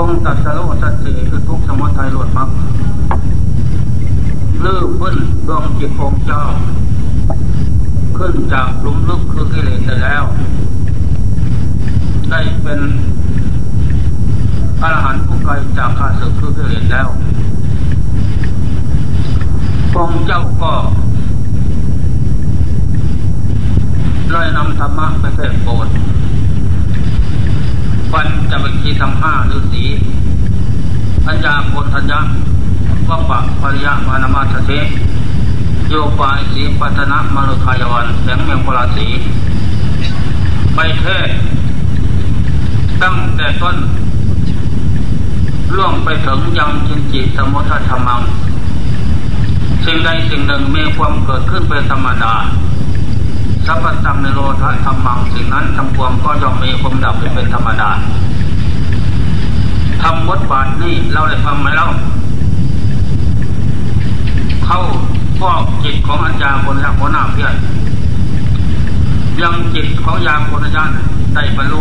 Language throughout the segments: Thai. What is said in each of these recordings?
องตัดสโลสัจเจคือทุกสมุทัยหลุดมักลื้อพื้นดวงจิตองเจ้า ขึ้นจากหลุมลึกคือกิเลสได้แล้ว ได้เป็นอรหันต์ผู้ไกลจากข้าศึกคือกิเลสแล้วองเจ้าก็เลยนำธรรมะไปเทศโปรด ปัญจวิคีธรรมห้าฤาษีปัญญาโพธัญญะวัปปะปริยะมานามาสเทโยปายสีปัตนะมรุขายวันแสงเมียงพลาสีไปเทศตั้งแต่ต้นล่วงไปถึงยังจินจิตสมุทธรรมัง สิ่งใดสิ่งหนึ่งมีความเกิดขึ้นเป็นธรรมดา สัพพตัมในโลทะธรรมังสิ่งนั้นทำความก็ย่อมมีความดับเป็นธรรมดาทำบทบาทนี้เราได้ฟังไหมเล่าเข้าฟอกจิตของอัญญาคนยักหัวหน้าเพื่อนยังจิตของยาคนยักษ์ได้บรรลุ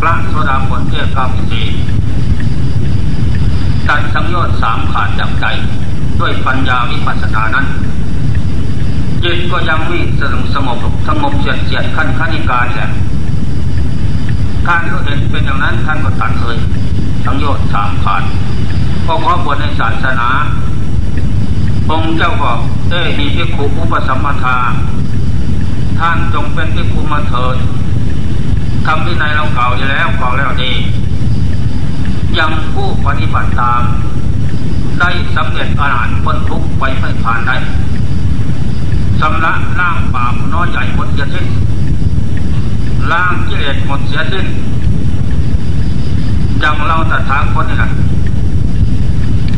พระโสดาผลเทพกาพิสีตัดสังโยชน์สามขาดจากใจด้วยปัญญาวิปัสสนานั้น จิตก็ยังไม่สงบสงบสงบเฉียดเฉียดขั้นขั้นิการแหละท่านก็เห็นเป็นอย่างนั้นท่านก็ตัดเลยทั้งโยชน์สามขาดก็ขอบวชในศาสนาองค์เจ้าก็เอ้มีพิคุอุปสัมมาทา ท่านจงเป็นพิคุมาเถิดทำวินัยเราเก่าอยู่แล้วเก่าแล้วดียังผู้ปฏิบัติตาม ได้สำเร็จอาหารพ้นทุกข์ไปไม่ผ่านได้ ชำระล่างบาปน้อยใหญ่หมดเสียสิ้นล่างกิเลสหมดเสียสิ้นจังเราตถาคตนี่แหละ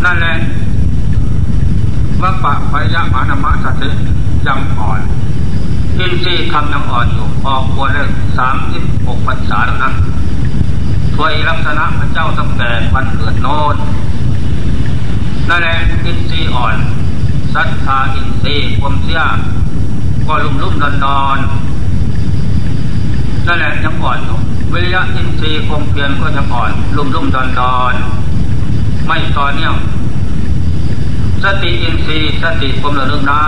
นั่นแหละว่าปะพยะมานามะสตย์ยังอ่อนอินทรีย์คำยังอ่อนอยู่ออกบวชเลยสามสิบหกพรรษาแล้วนะถวยลักษณะพระเจ้าตั้งแต่วันเกิดโน้นนั่นแหละอินทรีย์อ่อน ศรัทธาอินทรีย์ความเชื่อก็ลุ่มลุ่มดอนดอนนั่นแหละยังอ่อนอยู่วิริยะอินทรีย์ความเพียรก็ยังอ่อนลุ่มลุ่มดอนดอนไม่ต่อเนื่องสติอินทรีย์สติความระลึกได้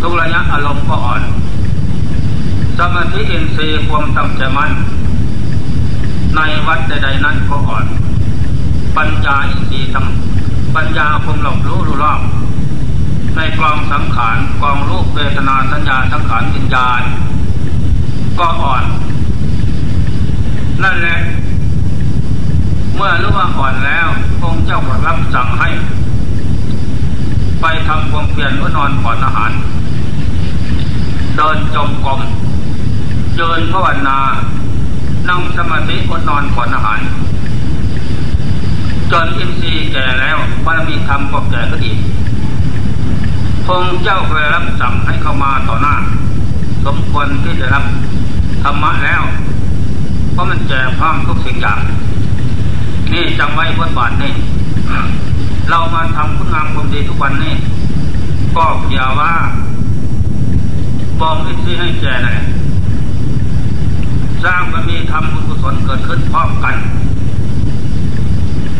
ทุกระยะอารมณ์ก็อ่อน สมาธิอินทรีย์ความตั้งใจมั่นในวัดใดๆนั้นก็อ่อน ปัญญาอินทรีย์ทั้ง ปัญญาคงหลบรู้รู้รอบในกองสังขารกองรูปเวทนาสัญญาสังขารวิญญาณ ก็อ่อน นั่นแหละ เมื่อรู้ว่าอ่อนแล้วองค์เจ้าก็รับสั่งให้ ไปทำความเพียรว่านอนก่อนอาหาร เดินจมกรมเดินภาวนานั่งสมาธิอดนอนก่อนอาหาร จนอินทรีย์แก่แล้วบารมีธรรมก็แก่ขึ้นอีกพงเจ้าเคยรับสั่งให้เข้ามาต่อหน้า สมควรที่จะรับธรรมะแล้ว เพราะมันแจกพร้อมทุกสิ่งอย่าง นี่จำไว้บทบาทนี่เรามาทำคุณงามความดีทุกวันนี่ก็เกี่ยวว่าบองอินทรีย์ให้แก่ไหนสร้างมันมีธรรมบุญกุศลเกิดขึ้นพร้อมกัน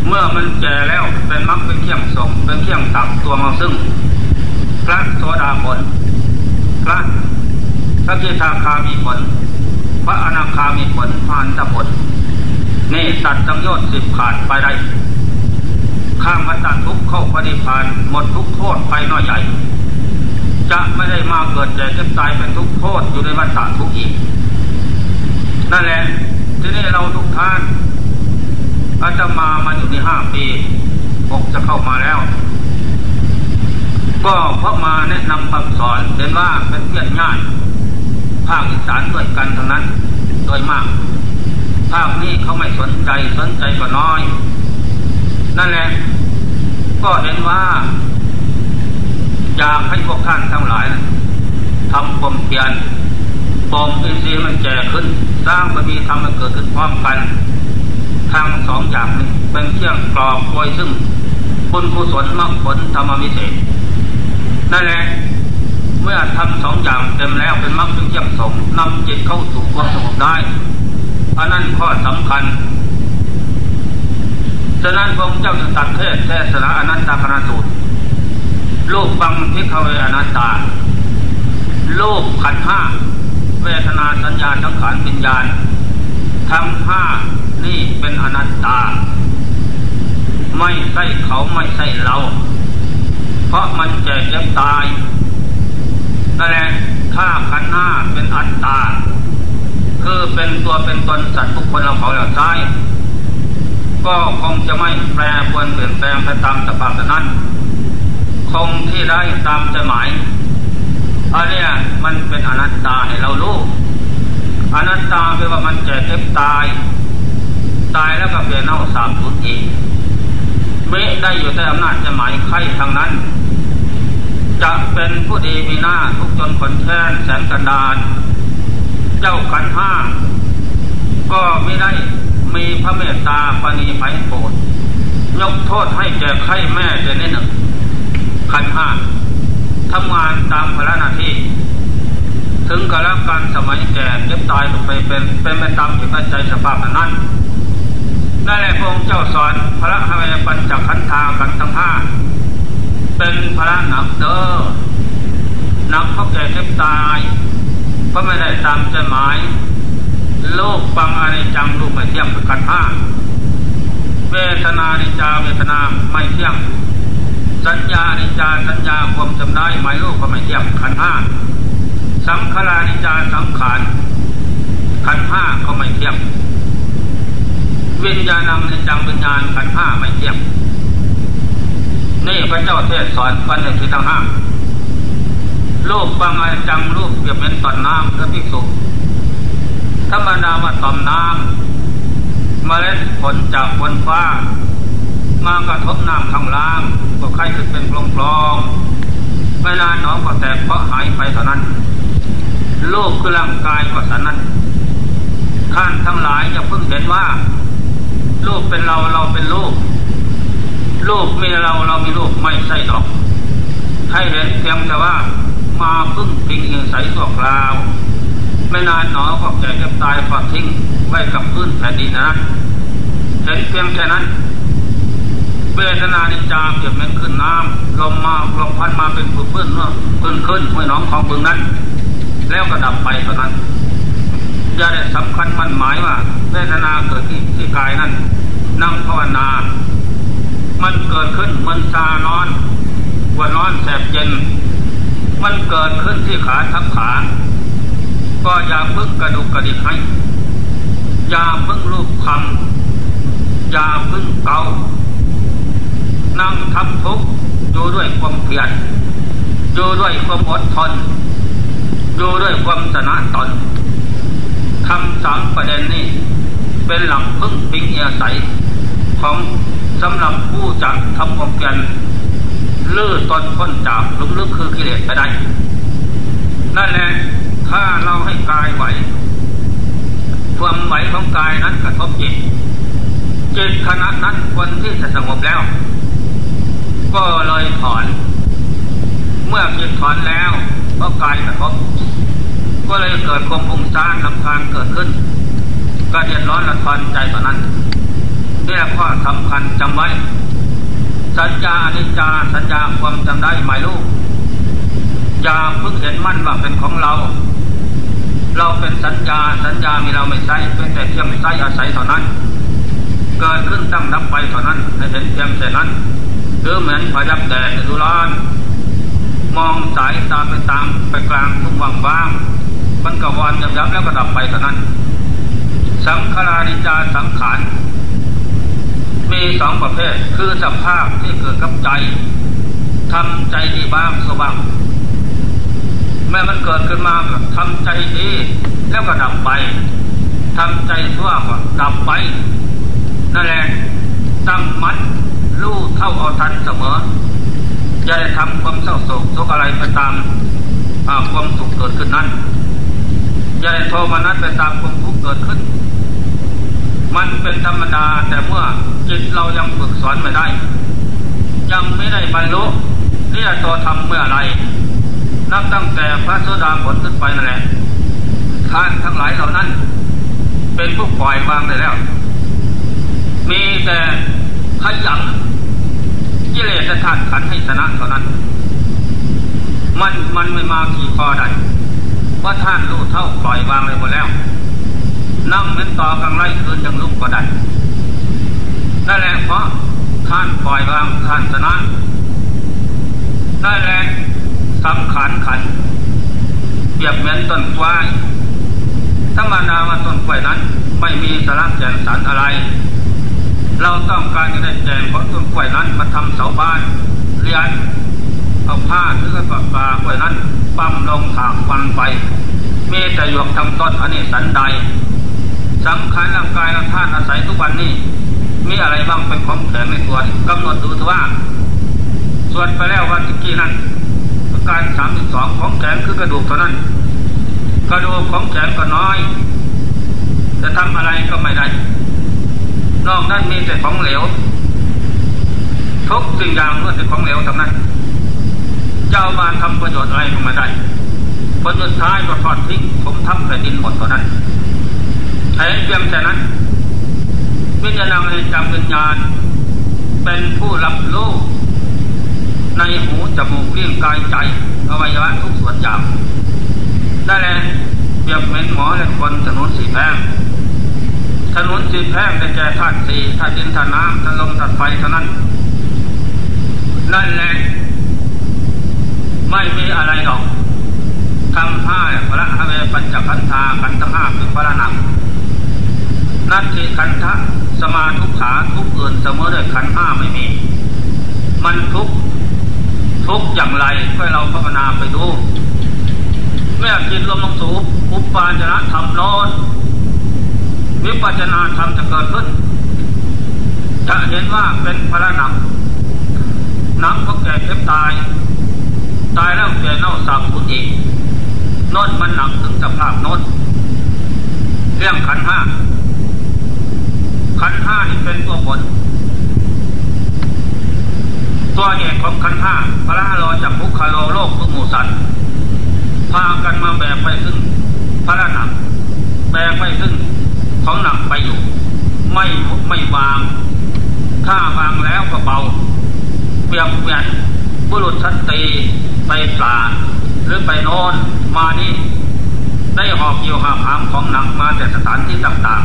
เมื่อมันแก่แล้วเป็นมรรคเป็นเที่ยงส่งเป็นเที่ยงตักตัวมาซึ่ง พระโสดาผลพระพระเจตาคามีผลพระอนาคามีผลพานตะผลนี่ตัดจังโยชน์สิบขาดไปได้ข้ามวัฏทุกเข้าปฏิพานหมดทุกโทษไปน้อยใหญ่ จะไม่ได้มาเกิดแก่เจ็บตายเป็นทุกโทษอยู่ในวัฏทุกอีก นั่นแหละที่นี่เราทุกท่าน อาจะมามาอยู่ในห้าปีหกจะเข้ามาแล้ว ก็เพราะมาแนะนำคำสอนเห็นว่าเป็นเพื่อนง่าย ภาคอีสานด้วยกันทั้งนั้น โดยมาก ภาคนี้เขาไม่สนใจสนใจก็น้อย นั่นแหละ ก็เห็นว่าอยากให้พวกท่านทั้งหลายทำความเพียรปมอินทรีย์มันแก่ขึ้น สร้างบารมีธรรมมันเกิดขึ้นพร้อมกัน ทั้งสองอย่างนี้เป็นเครื่องกรอบไว้ซึ่งคุณกุศลมรรคผลธรรมวิเศษนั่นแหละเมื่อทำสองอย่างเต็มแล้วเป็นมรรคเป็นเครื่องสมนำจิตเข้าสู่ความสงบได้อันนั้นข้อสำคัญฉะนั้นพระเจ้าจึงตัดเทศเทศนาอนันตาคณสูตรลูกฟังพิฆเวอนัตตาลูกขันห้าเวทนาสัญญาสังขารวิญญาณทั้งห้า นี่เป็นอนัตตา ไม่ใช่เขาไม่ใช่เรา เพราะมันแก่เจ็บตายนั่นแหละถ้าขันห้าเป็นอัตตา คือเป็นตัวเป็นตนสัตว์ทุกคนเราเขาเราใช้ก็คงจะไม่แปรปวนเปลี่ยนแปลงไปตามสภาพนั้นคงที่ได้ตามใจหมายอันนี้มันเป็นอนัตตาให้เรารู้อนัตตาแปลว่ามันแก่เจ็บตาย ตายแล้วก็เปลี่ยนเน่าสามทุนอีกไม่ได้อยู่ใต้อำนาจจะหมายใครทางนั้น จะเป็นผู้ดีมีหน้าทุกจนคนแค้นแสนกันดานเจ้าขันห้า ก็ไม่ได้มีพระเมตตาปณีไพโปรดยกโทษให้แก่ไข้แม่เจนิดหนึ่งขันห้าทำงานตามภาระหน้าที่ ถึงกระการสมัยแก่เจ็บตายไปเป็นเป็นไปตามจิตใจสภาพนั้น นั่นแหละพระองค์เจ้าสอนพระหเวปัญจขันธากันทั้งห้าเป็นพระหนักเด้อหนักเพราะแก่เจ็บตายเพราะไม่ได้ตามใจหมาย โลกบังอะไรจังลูกไม่เที่ยงกันห้าเวทนานิจาเวทนาไม่เที่ยง สัญญานิจาสัญญาความจำได้หมายลูกก็ไม่เที่ยงขันห้าสังขารานิจาสังขารขันห้าก็ไม่เที่ยง วิญญาณังในจังวิญญาณขันห้าไม่เที่ยงนี่พระเจ้าเทศสอนกันในที่ทั้งห้าลูกบางอะไรจังลูกเปรียบเหมือนตอนน้ำพระภิกษุธรรมดามาต่อมน้ำมเมล็ดผลจากบนฟ้ามากระทบน้ำข้างล่างก็ไข่ขึ้นเป็นกลงกลองไม่นานหนองก็แตกเพราะหายไปเท่านั้นโลกคือร่างกายก็สันนั้นท่านทั้งหลายจะเพิ่งเห็นว่า ลูกเป็นเราเราเป็นลูก ลูกมีเราเรามีลูกไม่ใช่หรอก ให้เห็นเพียงแต่ว่ามาพึ่งพิงอิงใสตัวกลาว ไม่นานหนอก็แก่ก็ตายฝักทิ้งไว้กับพื้นแผ่นดินนะเห็นเพียงแค่นั้นเวทนานิจาเปรียบเหมือนขึ้นน้ำลมมาลมพัดมาเป็นพื้นเพื้นเนาะพื้นขึ้นห้วยน้องของบึงนั้น แล้วก็ดับไปเท่านั้น อย่าได้สำคัญมันหมายว่าเวทนาเกิดที่ที่กายนั้นนั่งภาวนา มันเกิดขึ้นมันซาร้อนวันร้อนแสบเย็น มันเกิดขึ้นที่ขาทับขา ก็อย่าพึ่งกระดุกกระดิกให้อย่าพึ่งรูปคำอย่าพึ่งเกานั่งทำทุกข์อยู่ด้วยความเพียรอยู่ด้วยความอดทนอยู่ด้วยความสนะตน คำสามประเด็นนี้ เป็นหลักพึ่งพิงเอียใสของสำหรับผู้จักทำความเพียรลื้อตนพ้นจากลึกๆคือกิเลสไปได้ นั่นแหละถ้าเราให้กายไหว ความไหวของกายนั้นกระทบจิตจิตขณะนั้นคนที่จะสงบแล้ว ก็เลยถอน เมื่อจิตถอนแล้วเพราะกายกระทบ ก็เลยเกิดความปุ่งซ่านลำพานเกิดขึ้น ก็เดือดร้อนละทอนใจตอนนั้นนี่ข้อสำคัญจำไว้ สัญญาอนิจจาสัญญาความจำได้หมายลูกอย่าเพิ่งเห็นมั่นว่าเป็นของเรา เราเป็นสัญญาสัญญามีเราไม่ใช่เป็นแต่เพียงใช้อาศัยเท่านั้น เกิดขึ้นตั้งดับไปเท่านั้นให้เห็นเพียงแต่นั้นหรือเหมือนพายับแดดในดุรานมองสายตาไปตามไปกลางทุกว่างว่าง มันก็วานยับยับแล้วก็ดับไปเท่านั้น สังขารานิจาสังขาร มีสองประเภท คือสภาพที่เกิดกับใจทำใจดีบ้างสว่างแม่มันเกิดขึ้นมาทำใจดีแล้วก็ดับไปทำใจชั่วก็ดับไปนั่นแหละตั้งมัดลู่เท่าเอาทันเสมออย่าได้ทำความเศร้าโศกทุกอะไรไปตามความสุขเกิดขึ้นนั้น อย่าได้โทมานัดไปตามความทุกข์เกิดขึ้น มันเป็นธรรมดาแต่เมื่อจิตเรายังฝึกสอนไม่ได้ ยังไม่ได้บรรลุนี่ตัวทำเมื่อไรนับตั้งแต่พระโสดาผลขึ้นไปนั่นแหละท่านทั้งหลายเหล่านั้น เป็นผู้ปล่อยวางได้แล้ว มีแต่ขยันกิเลสธาตุขันให้ชนะเท่านั้น มันมันไม่มาขี่คอได้ ว่าท่านรู้เท่าปล่อยวางเลยหมดแล้ว นั่งเหมือนต่อกลางไรคืนยังลุกก็ได้นั่นแหละเพราะท่านปล่อยวางท่านชนะนั่นแหละสำคัญขันเปรียบเหมือนต้นกล้วยธรรมดาว่าต้นกล้วยนั้น ไม่มีสาระแก่นสารอะไร เราต้องการจะได้แกนของต้นกล้วยนั้นมาทำเสาบ้านเรียน เอาผ้าหรือกับปากล้วยนั้นปั้มลงถางฟันไปมีแต่หยวกทำต้นอันนี้สันใดสำคัญร่างกายเราท่านอาศัยทุกวันนี้ มีอะไรบ้างเป็นของแข็งในตัวกำหนดดูถือว่า ส่วนไปแล้ววันที่กี้นั้นการสามสิบสองของแขนคือกระดูกเท่านั้น กระดูกของแขนก็น้อย จะทำอะไรก็ไม่ได้ นอกนั้นมีแต่ของเหลวทุกสิ่งอย่างล้วนแต่ของเหลวทั้งนั้น เจ้ามาทำประโยชน์อะไรก็ไม่ได้ผลสุดท้ายก็ทอดทิ้งผมทับแผ่นดินหมดเท่านั้นแทนเพียงแต่นั้นวิญญาณในจำวิญญาณ เป็นผู้รับรู้ในหูจมูกเลี้ยงกายใจอวัยวะทุกส่วนอย่างได้แล้วเปรียบเหมือนหมอและคนถนนสีแพงถนนสีแพงได้แก่ธาตุสี่ธาตุดินธาตุน้ำธาตุลมธาตุไฟเท่านั้นนั่นแหละ ไม่มีอะไรหรอกทำห้าพระอเวปัญจขันธาขันธห้าเป็นพระนังนัตถิขันธะสมาทุกขาทุกอื่นเสมอด้วยขันห้าไม่มี มันทุกทุกอย่างไรก็เราภาวนาไปดูเมื่อจิตลมลงสู่อุปาจนะธรรมโนนวิปัจนาธรรมจะเกิดขึ้น จะเห็นว่าเป็นพระหนักนักก็แก่เก็บตาย ตายแล้วแก่เน่าสาบผุดอีน้นมันหนักถึงสภาพน้นเรื่องขันห้า ขันห้านี่เป็นตัวผลตัวเหตุของขันห้าพระโลจักภุคาโลโลกทุกหมู่สัตว์พากันมาแบกไปซึ่งพระหนักแบกไปซึ่งของหนักไปอยู่ ไม่ไม่วาง ถ้าวางแล้วก็เบาเปรียบเหมือนบุรุษชันตี ไปปลาหรือไปโน่นมานี่ได้หอบเกี่ยวหาพามของหนักมาแต่สถานที่ต่าง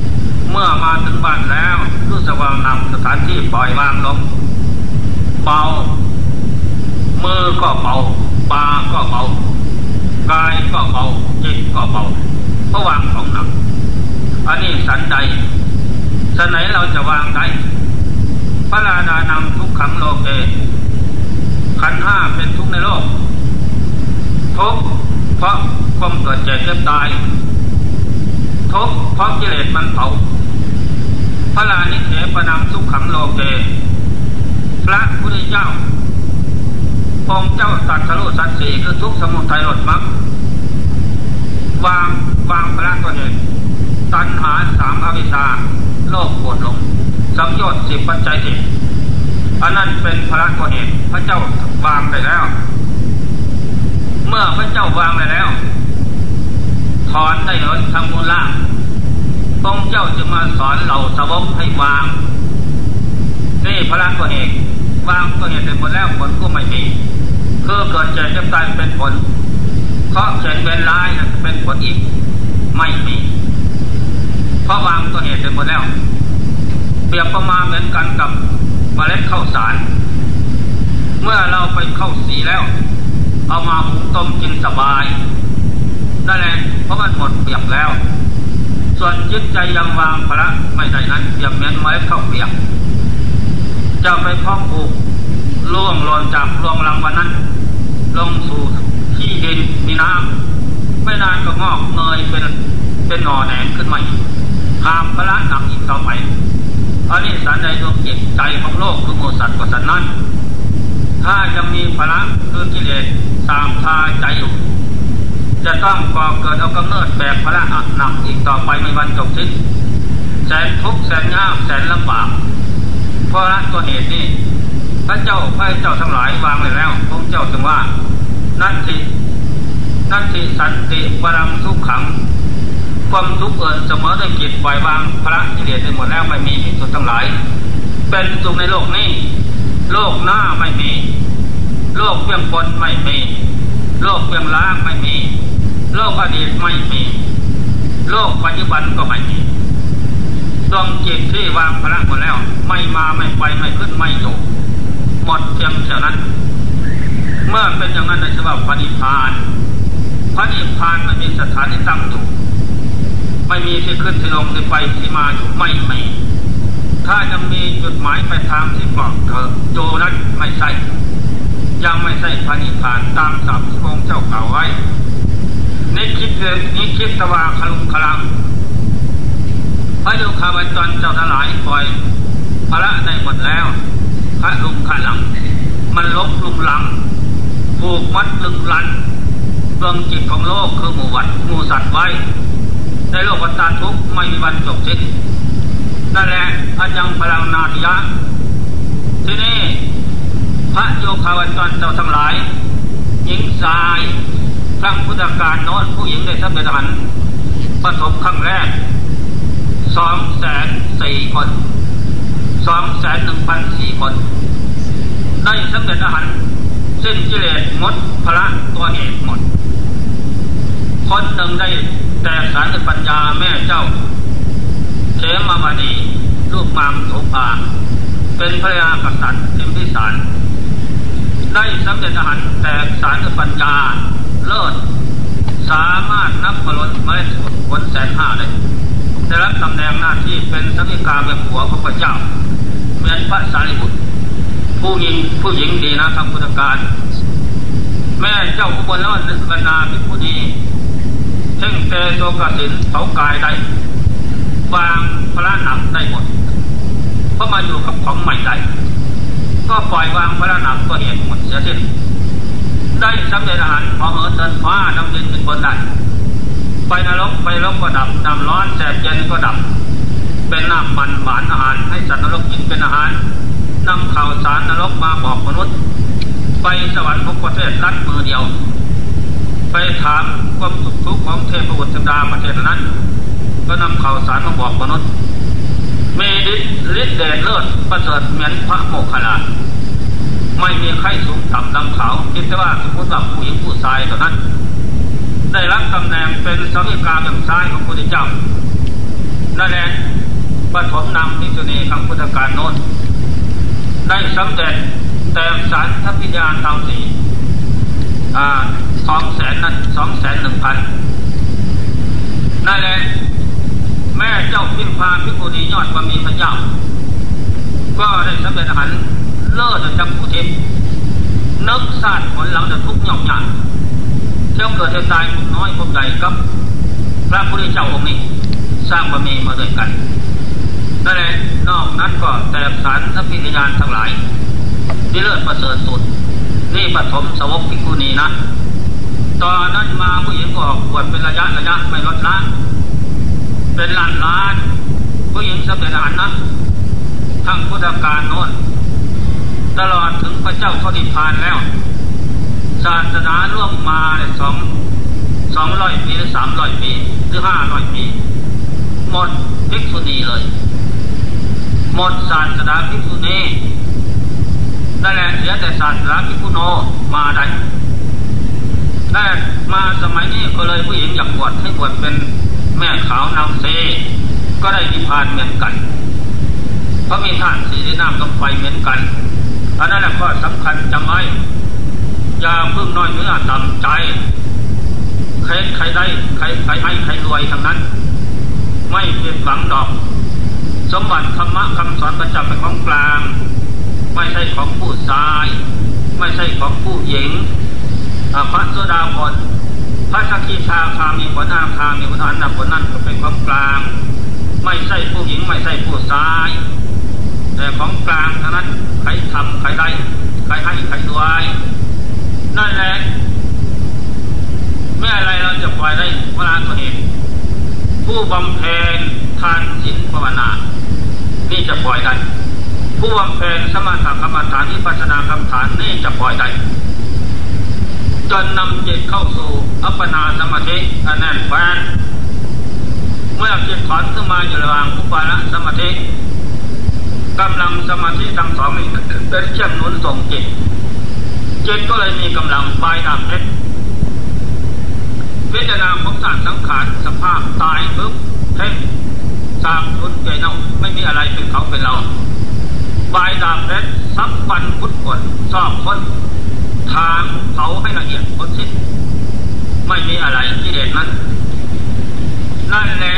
ๆ เมื่อมาถึงบ้านแล้วรู้สว่างนำสถานที่ปล่อยวางลงเบามือก็เบาปาก็เบากายก็เบาจิตก็เบาเพราะวางของหนักอันนี้สันใดสันไหนเราจะวางได้พระราดานำทุกขังโลเก ขันห้าเป็นทุกในโลก ทุกเพราะความเกิดเจ็บเจ็บตาย ทุกเพราะกิเลสมันเผาพระลานิเถปนังทุกขังโลเก พระพุทธเจ้าองค์เจ้าตัดสรุสัตสีคือทุกสมุทัยหลดมักวางวางพระตัวเองตัณหาสามอวิชาโลกปวดลงสังโยชน์สิบปัจจัยสิ อันนั้นเป็นพระตัวเองพระเจ้าวางไปแล้ว เมื่อพระเจ้าวางไปแล้ว ถอนได้เลยทำมูลล่างองค์เจ้าจึงมาสอนเหล่าสาวกให้วาง นี่พระตัวเองวางตัวเหตุเป็นผลแล้วผลก็ไม่มีคือเกิดเจ็บจะตายเป็นผลเพราะเขียนเป็นร้ายเป็นผลอีก ไม่มีเพราะวางตัวเหตุเป็นผลแล้วเปรียบประมาณเหมือนกันกับ มเมล็ดข้าวสาร เมื่อเราไปเข้าสีแล้ว เอามาหุงต้มกินสบายนั่นแหละเพราะมันหมดเปียกแล้ว ส่วนจิตใจยังวางพระไม่ได้นั้นเปียกเหมือนเมล็ดข้าวเปียกจะไปพอกปลูกล่วงหล่นจากรวงรังวันนั้น ลงสู่ที่ดินมีน้ำไม่นานก็งอกเงยเป็นเป็นหน่อแหนขึ้นมาอีกหามพระหนักอีกต่อไป อันนี้สันในดวงจิตใจของโลกคือโมสัตว์กสันนั้น ถ้าจะมีพละคือกิเลสตามทาใจอยู่จะต้องก่อเกิดเอากำเนิดแบบพระหนักอีกต่อไปไม่วันจบสิ้นแสนทุกข์แสนยากแสนลำบาก เพราะตัวเหตุนี้พระเจ้าพระเจ้าทั้งหลายวางเลยแล้วพระเจ้าจึงว่า นัตตินัตติสันติปรังทุกขัง ความทุกข์เอิญเสมอด้วยจิตปล่อยวางพระกิเลสได้หมดแล้วไม่มีเหตุทั้งหลาย เป็นสุขในโลกนี้ โลกหน้าไม่มี โลกเพียงคนไม่มี โลกเพียงล้างไม่มี โลกอดีตไม่มี โลกปัจจุบันก็ไม่มีดวงจิตที่วางพลังหมดแล้ว ไม่มาไม่ไปไม่ขึ้นไม่อยู่หมดเพียงเท่านั้น เมื่อเป็นอย่างนั้นในฉบับพระนิพพานพระนิพพานไม่มีสถานที่ตั้งอยู่ ไม่มีที่ขึ้นที่ลงที่ไปที่มาอยู่ไม่มีถ้ายังมีจุดหมายไปทางที่กอกเถอโจนั้นไม่ใช่ยังไม่ใช่พระนิพานตามสัพที่องค์เจ้าเก่าไว้นิคิดเลยนิคิดตวาคลุงคลังพระโยคาวจรเจ้าทั้งหลายปล่อยพระได้หมดแล้วพระลุงขลัง มันลบลุงลังผูกมัดลึงลันดวงจิตของโลกคือหมู่วัดหมู่สัตว์ไว้ ในโลกวัฏทุกไม่มีวันจบสิ้นนั่นแหละอาจังพลังนาทิยะ ที่นี่พระโยคาวจรเจ้าทั้งหลาย หญิงชายทั้งพุทธการโน้นผู้หญิงได้สำเร็จหันปฐมครั้งแรกสองแสนสี่คนสองแสนหนึ่งพันสี่คน ได้สำเร็จอาหารสิ้นกิเลสหมดพระตัวเหตุหมด คนหนึ่งได้แต่สารปัญญาแม่เจ้าเขมาวดีลูกมามโสภาเป็นภรรยากษัตริย์ทิมพิสาร ได้สำเร็จอาหารแต่สารปัญญาเลิศสามารถนับผลเมล็ดผลแสนห้าได้ได้รับตำแหน่งหน้าที่เป็นสักิกาเป็นผัวของพระเจ้าเมือนพระสารีบุตร ผู้หญิงผู้หญิงดีนะทางพุทธการ แม่เจ้าอุบลแล้วนึกนาพิพุณี เท่งเตโซกสินเผากายได้วางพระหนักได้หมดเพราะมาอยู่กับของใหม่ได้ก็ปล่อยวางพระหนักก็เห็นหมดเสียสิ้นได้สำเร็จอาหารพอเหินเดินฟ้าดำดินเป็นบนได้ไปนรกไปรกก็ดับน้ำร้อนแสบเย็นก็ดับ เป็นน้ำมันหวานอาหารให้สัตว์นรกกินเป็นอาหารนำข่าวสารนรกมาบอกมนุษย์ ไปสวรรค์พกประเทศรัดมือเดียว ไปถามความสุขทุกข์ของเทพบุตรดาประเทศนั้น ก็นำข่าวสารมาบอกมนุษย์มีฤทธิ์เดชเลิศประเสริฐเหมือนพระโมคคัลลาไม่มีใครสูงต่ำดำขาคิดแต่ว่าสมมติว่าผู้หญิงผู้ชายเท่านั้น ได้รับตำแหน่งเป็นสวิกาอย่างซ้ายของพระพุทธเจ้านั่นแหละปฐมนำทิศนีคำพุทธการโน้นได้สำเร็จแต่สารทัพิญาตามสี่ สองแสนนั้นสองแสนหนึ่งพันนั่นแหละแม่เจ้าพิมพาพิกุณียอดว่ามีพระเจ้า ก็ได้สำเร็จอาหารเลิศจากผู้เทพนึกศาสตร์ผลหลังจะทุกหย่อมหยาดเที่ยวเกิดเที่ยวตายผมน้อยผมใหญ่กับพระพุทธเจ้าองค์นี้ สร้างบามีมาด้วยกันนั่นแหละนอกนั้นก็แต่สารทัพพิญญาณทั้งหลายที่เลิศประเสริฐสุด นี่ปฐมสวกพิกุณีนะ ตอนนั้นมาผู้หญิงก็ออกบวชเป็นระยะระยะไม่ลดละ เป็นล้านล้าน ผู้หญิงสำเร็จอาหารนะทั้งพุทธการโน้นตลอดถึงพระเจ้าทอดิพานแล้ว ศาสนาล่วงมาสองสองร้อยปีหรือสามร้อยปีหรือห้าร้อยปี หมดภิกษุณีเลย หมดศาสนาภิกษุณี นั่นแหละเหลือแต่ศาสนาภิกษุโนมาได้แต่มาสมัยนี้ก็เลยผู้หญิงอยากบวชให้บวชเป็นแม่ขาวนางเซ ก็ได้นิพพานเหมือนกันเพราะมีท่านสีน้ำกับไฟเหมือนกันอันนั้นแหละก็สำคัญจำไว้อย่าพึ่งน้อยเนื้อต่ำใจใครใครได้ใครใครให้ใครรวยทั้งนั้น ไม่เพียนฝังดอก สมบัติธรรมะคำสอนประจำเป็นของกลาง ไม่ใช่ของผู้ชาย ไม่ใช่ของผู้หญิงพระโสดาผลพระสกิชาคามีผลอาคามีผลอันดับผลนั้นก็เป็นของกลาง ไม่ใช่ผู้หญิงไม่ใช่ผู้ชาย แต่ของกลางเท่านั้นใครทำใครได้ใครให้ใครรวย นั่นแหละไม่อะไรเราจะปล่อยได้เวลาตัวเองผู้บำเพ็ญทานศีลภาวนา นี่จะปล่อยได้ ผู้บำเพ็ญสมาธิกรรมฐานที่ปัสนากรรมฐานนี่จะปล่อยได้จนนำจิตเข้าสู่อัปปนาสมาธิอันแน่นแฟ้นเมื่อจิตถอนขึ้นมาอยู่ระหว่างอุปาณสมาธิกำลังสมาธิทั้งสองนี่เป็นเชื่อมนุนส่งจิตจิตก็เลยมีกำลังปลายดาบเพชรพิจารณาพบสารสังขารสภาพตายปึ๊บเท่สามทุนเกยเน่าไม่มีอะไรเป็นเขาเป็นเรา ปลายดาบเพชรซับฟันพุทธกดสอบพ้นทางเผาให้ละเอียดพ้นสิ้นไม่มีอะไรที่เด่นนั้นนั่นแหละ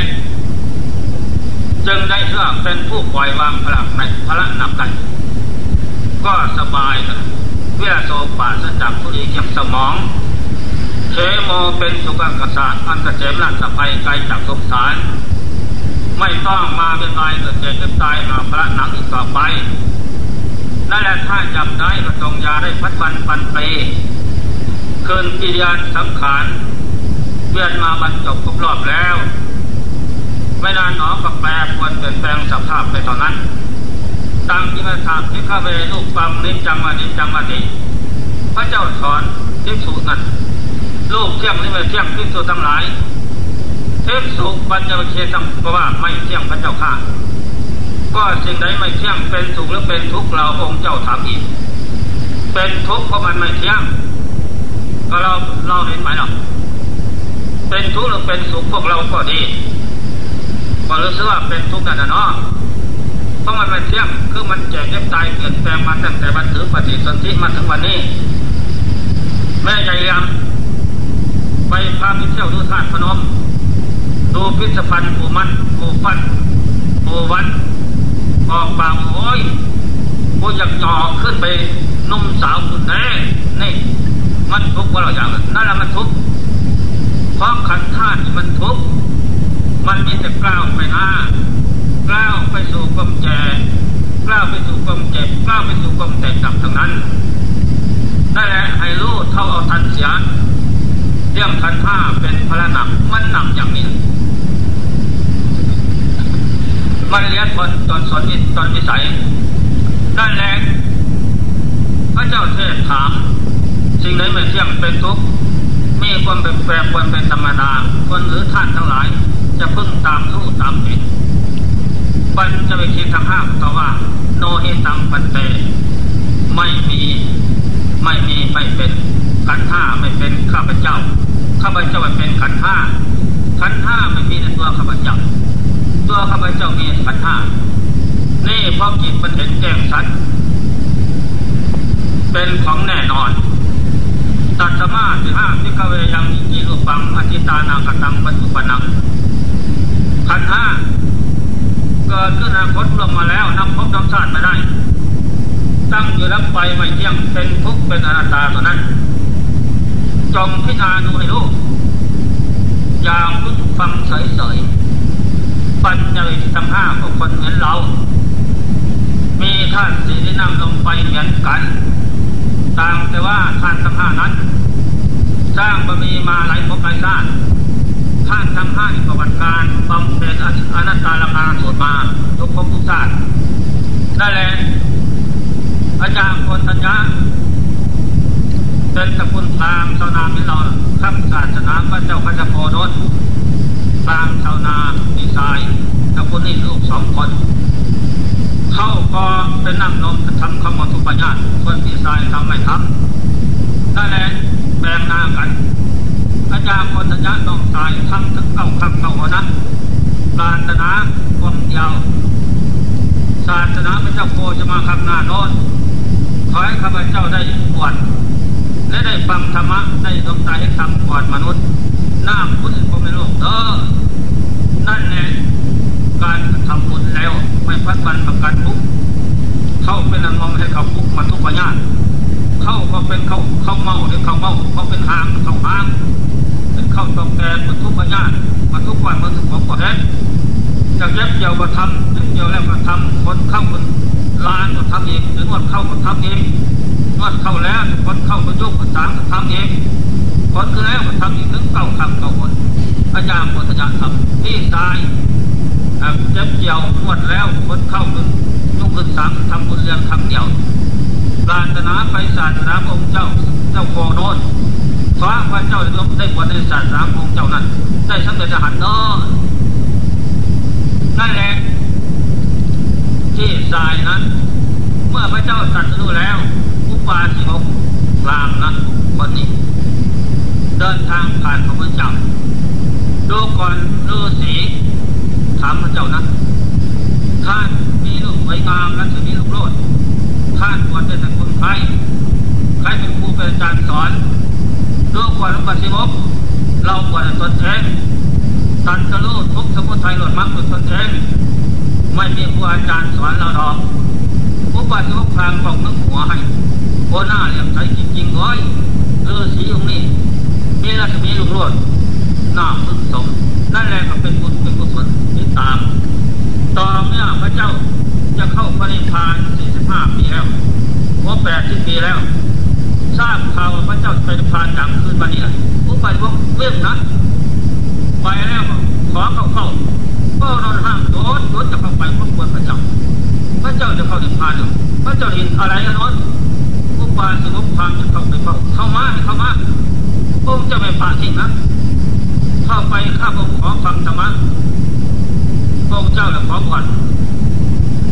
จึงได้เชื่อเป็นผู้ปล่อยวางพลังในพระนับกัน ก็สบายเวลาโซป่าสจับผู้ดีเก็บสมองเทโมเป็นสุกังกษาอันกเกษมรัสภัยไกลจากสงสาร ไม่ต้องมาเป็นลายเกิดเจ็บตายมาพระหนังอีกต่อไปนั่นแหละถ้าจับได้ก็จงยาได้พัดวันปันเปเคืนกิริยาสังขารเวียนมาบรรจบครบรอบแล้ว ไม่นานหนอก็แปรปวนเปลี่ยนแปลงสภาพไปตอนนั้นตังที่มาถามที่ข้าเวลูกฟังนิจังมานิจังมานิพระเจ้าสอนทิพสุนั้นลูกเที่ยงนี่ไม่เที่ยงทิพสุทั้งหลาย ทิพสุปัญญาเชตังเพราะว่าไม่เที่ยงพระเจ้าข้าก็สิ่งใดไม่เที่ยงเป็นสุขหรือเป็นทุกข์เราองค์เจ้าถามอีก เป็นทุกข์เพราะมันไม่เที่ยง ก็เราเราเห็นไหมเนาะเป็นทุกข์หรือเป็นสุขพวกเราก็ดีก็รู้สึกว่าเป็นทุกข์กันนะเนาะเพราะมันไม่เที่ยงคือมันแจกเก็บตายเปลี่ยนแปลงมาตั้งแต่วันถือปฏิสนธิมาถึงวันนี้ แม่ใหญ่ยำไปพาไปเที่ยวดูธาตุพนม ดูพิพิธภัณฑ์ปูมันปูฟันปูวันออกบางโอ้ยกูอยากจ่อขึ้นไปนุ่มสาวคุณแน่นี่ มันทุกข์ว่าเราอย่างนั่นแหละมันทุกข์เพราะขันธาตุมันทุกข์มันมีแต่กล้าวไปหน้ากล้าวไปสู่ความแก่กล้าวไปสู่ความเจ็บกล้าวไปสู่ความแตกต่างทั้งนั้นได้แหละให้รู้เท่าเอาทันเสียเรื่องทันท่าเป็นพระหนักมันหนักอย่างนี้ มันเลี้ยงคนตอนสนิตอนวิสัยได้แหละพระเจ้าเทศถาม สิ่งไหนไม่เที่ยงเป็นทุกข์มีความเป็นแปรปวนเป็นธรรมดาคนหรือท่านทั้งหลาย จะพึ่งตามรู้ตามเห็นปัญจะไปคิดทางห้าต่อว่า โนเฮตังปันเต ไม่มีไม่มีไม่เป็นขันห้าไม่เป็นข้าพเจ้าข้าพเจ้าเป็นขันห้าขันห้าไม่มีในตัวข้าพเจ้า ตัวข้าพเจ้ามีขันห้านี่พราะจิตมันเห็นแจ้งชัด เป็นของแน่นอนตัดสมาสิห้าพิกเวยังมีรูปังอธิตานาคตังปัจจุบันังขันห้าเกิดขึ้นอนาคตลงมาแล้วนำพบนำชาติมาได้ ตั้งอยู่รับไปไม่เที่ยงเป็นทุกข์เป็นอนัตตาตัวนั้น จงพิจารณาดูให้รู้อย่างพึ่งฟังเฉยๆ ปัญญาวิธรรมห้าของคนเหมือนเรา มีท่านสีที่นั่งลงไปเหมือนกัน ต่างแต่ว่าท่านทั้งห้านั้น สร้างบารมีมาหลายภพหลายชาติท่านทั้งห้าประวัติการบำเพ็ญอนัตตาลกาสูตรมาทุกภพทุกชาติได้แหละอาจารย์คนทัญญาเป็นสกุลพามชานามิเราข้ามศาสนาพระเจ้าพระเจ้าโพน นพรามชาวนาดีไซน์สกุลนี้ลูกสองคน เข้าก็เป็นนั่งนมทำข้ามทุกปัญญาคนดีไซน์ทำไม่ทำได้แหละแบ่งหน้ากันอาจารย์คนทัญญาต้องตายทำถึงเก้าคำเก้าหัวนปรารถนาความยาวศาสนาพระเจ้าโคจะมาขับหน้าโน้นขอให้ข้าพเจ้าได้บวชและได้ฟังธรรมะได้ดวงตาให้ทำก่อนมนุษย์ น้าพุทธก็ไม่ลกเด้อนั่นแหละการทำบุญแล้ว ไม่พัดบันประกันทุกเข้าเป็นอนมองให้เขาทุกมาทุกปัญญาเข้าก็เป็นเข้าเข้าเมาหรือเข้าเมาเขาเป็นหางเข้าหางเป็นเข้าตอกแกนมาทุกปัญญามาทุกวันมาทุกของก่อแท้จะเย็บเกี่ยวก็ทำเย็บเกี่ยวแล้วก็ทำคนเข้าคนลานก็ทำเองหรือนวดเข้าก็ทำเองนวดเข้าแล้วคนเข้าก็ยกก็สางก็ทำเอง คนคือแล้วก็ทำอีกถึงเก้าคำเก้าคนอาจารย์ปุถะทำที่ตายเจ็บเกี่ยวนวดแล้วคนเข้าขึ้นยกขึ้นสามทำบุญเรียงทำเดี่ยวปรารถนาไปศาสนาองค์เจ้าเจ้าโคโนนขอพระเจ้าได้ได้บวชในศาสนาองค์เจ้านั้น ได้สำเร็จทหารเนาะนั่นแหละที่ทรายนั้น เมื่อพระเจ้าตรัสรู้แล้ว อุปาสิกกลางนะคนนี้ เดินทางผ่านพระพุทธเจ้าดูก่อนฤาษีถามพระเจ้านะท่านมีลูกไว้งามและจะมีลูกโลดท่านควรจะแต่คนใครใครเป็นครูเป็นอาจารย์สอนดูก่อนอุปาสิกเราควรตนเองตันจะรู้ทุกสมุทัยหลดมรรคตนเองไม่มีครูอาจารย์สอนเราดอกอุปาสิกพางของนึกหัวให้โคหน้าเรียมใจจริงๆเลยฤาษีองค์นี้ มีรัศมีลุงโลดหน้าพึกสมนั่นแหละก็เป็นบุญเป็นกุศลที่ตาม ต่อเมื่อพระเจ้าจะเข้าพระนิพพาน45ปีแล้วหัว80ปีแล้ว ทราบข่าวว่าพระเจ้าไปนิพพานดังคืนวันนี้อุปาสิกเว้ยนะไปแล้วขอเข้าเข้าก็นอนห้ามโดนโดนจะเข้าไปพบควรพระเจ้าพระเจ้าจะเข้านิพพานพระเจ้าเห็นอะไรกันน้นอุปาสิกพามจะเข้าไปเข้าเข้ามาเข้ามา องค์จะไม่ผ่าทิ้งนะเข้าไปข้าพขอฟังธรรมะพระเจ้าและขอก่อน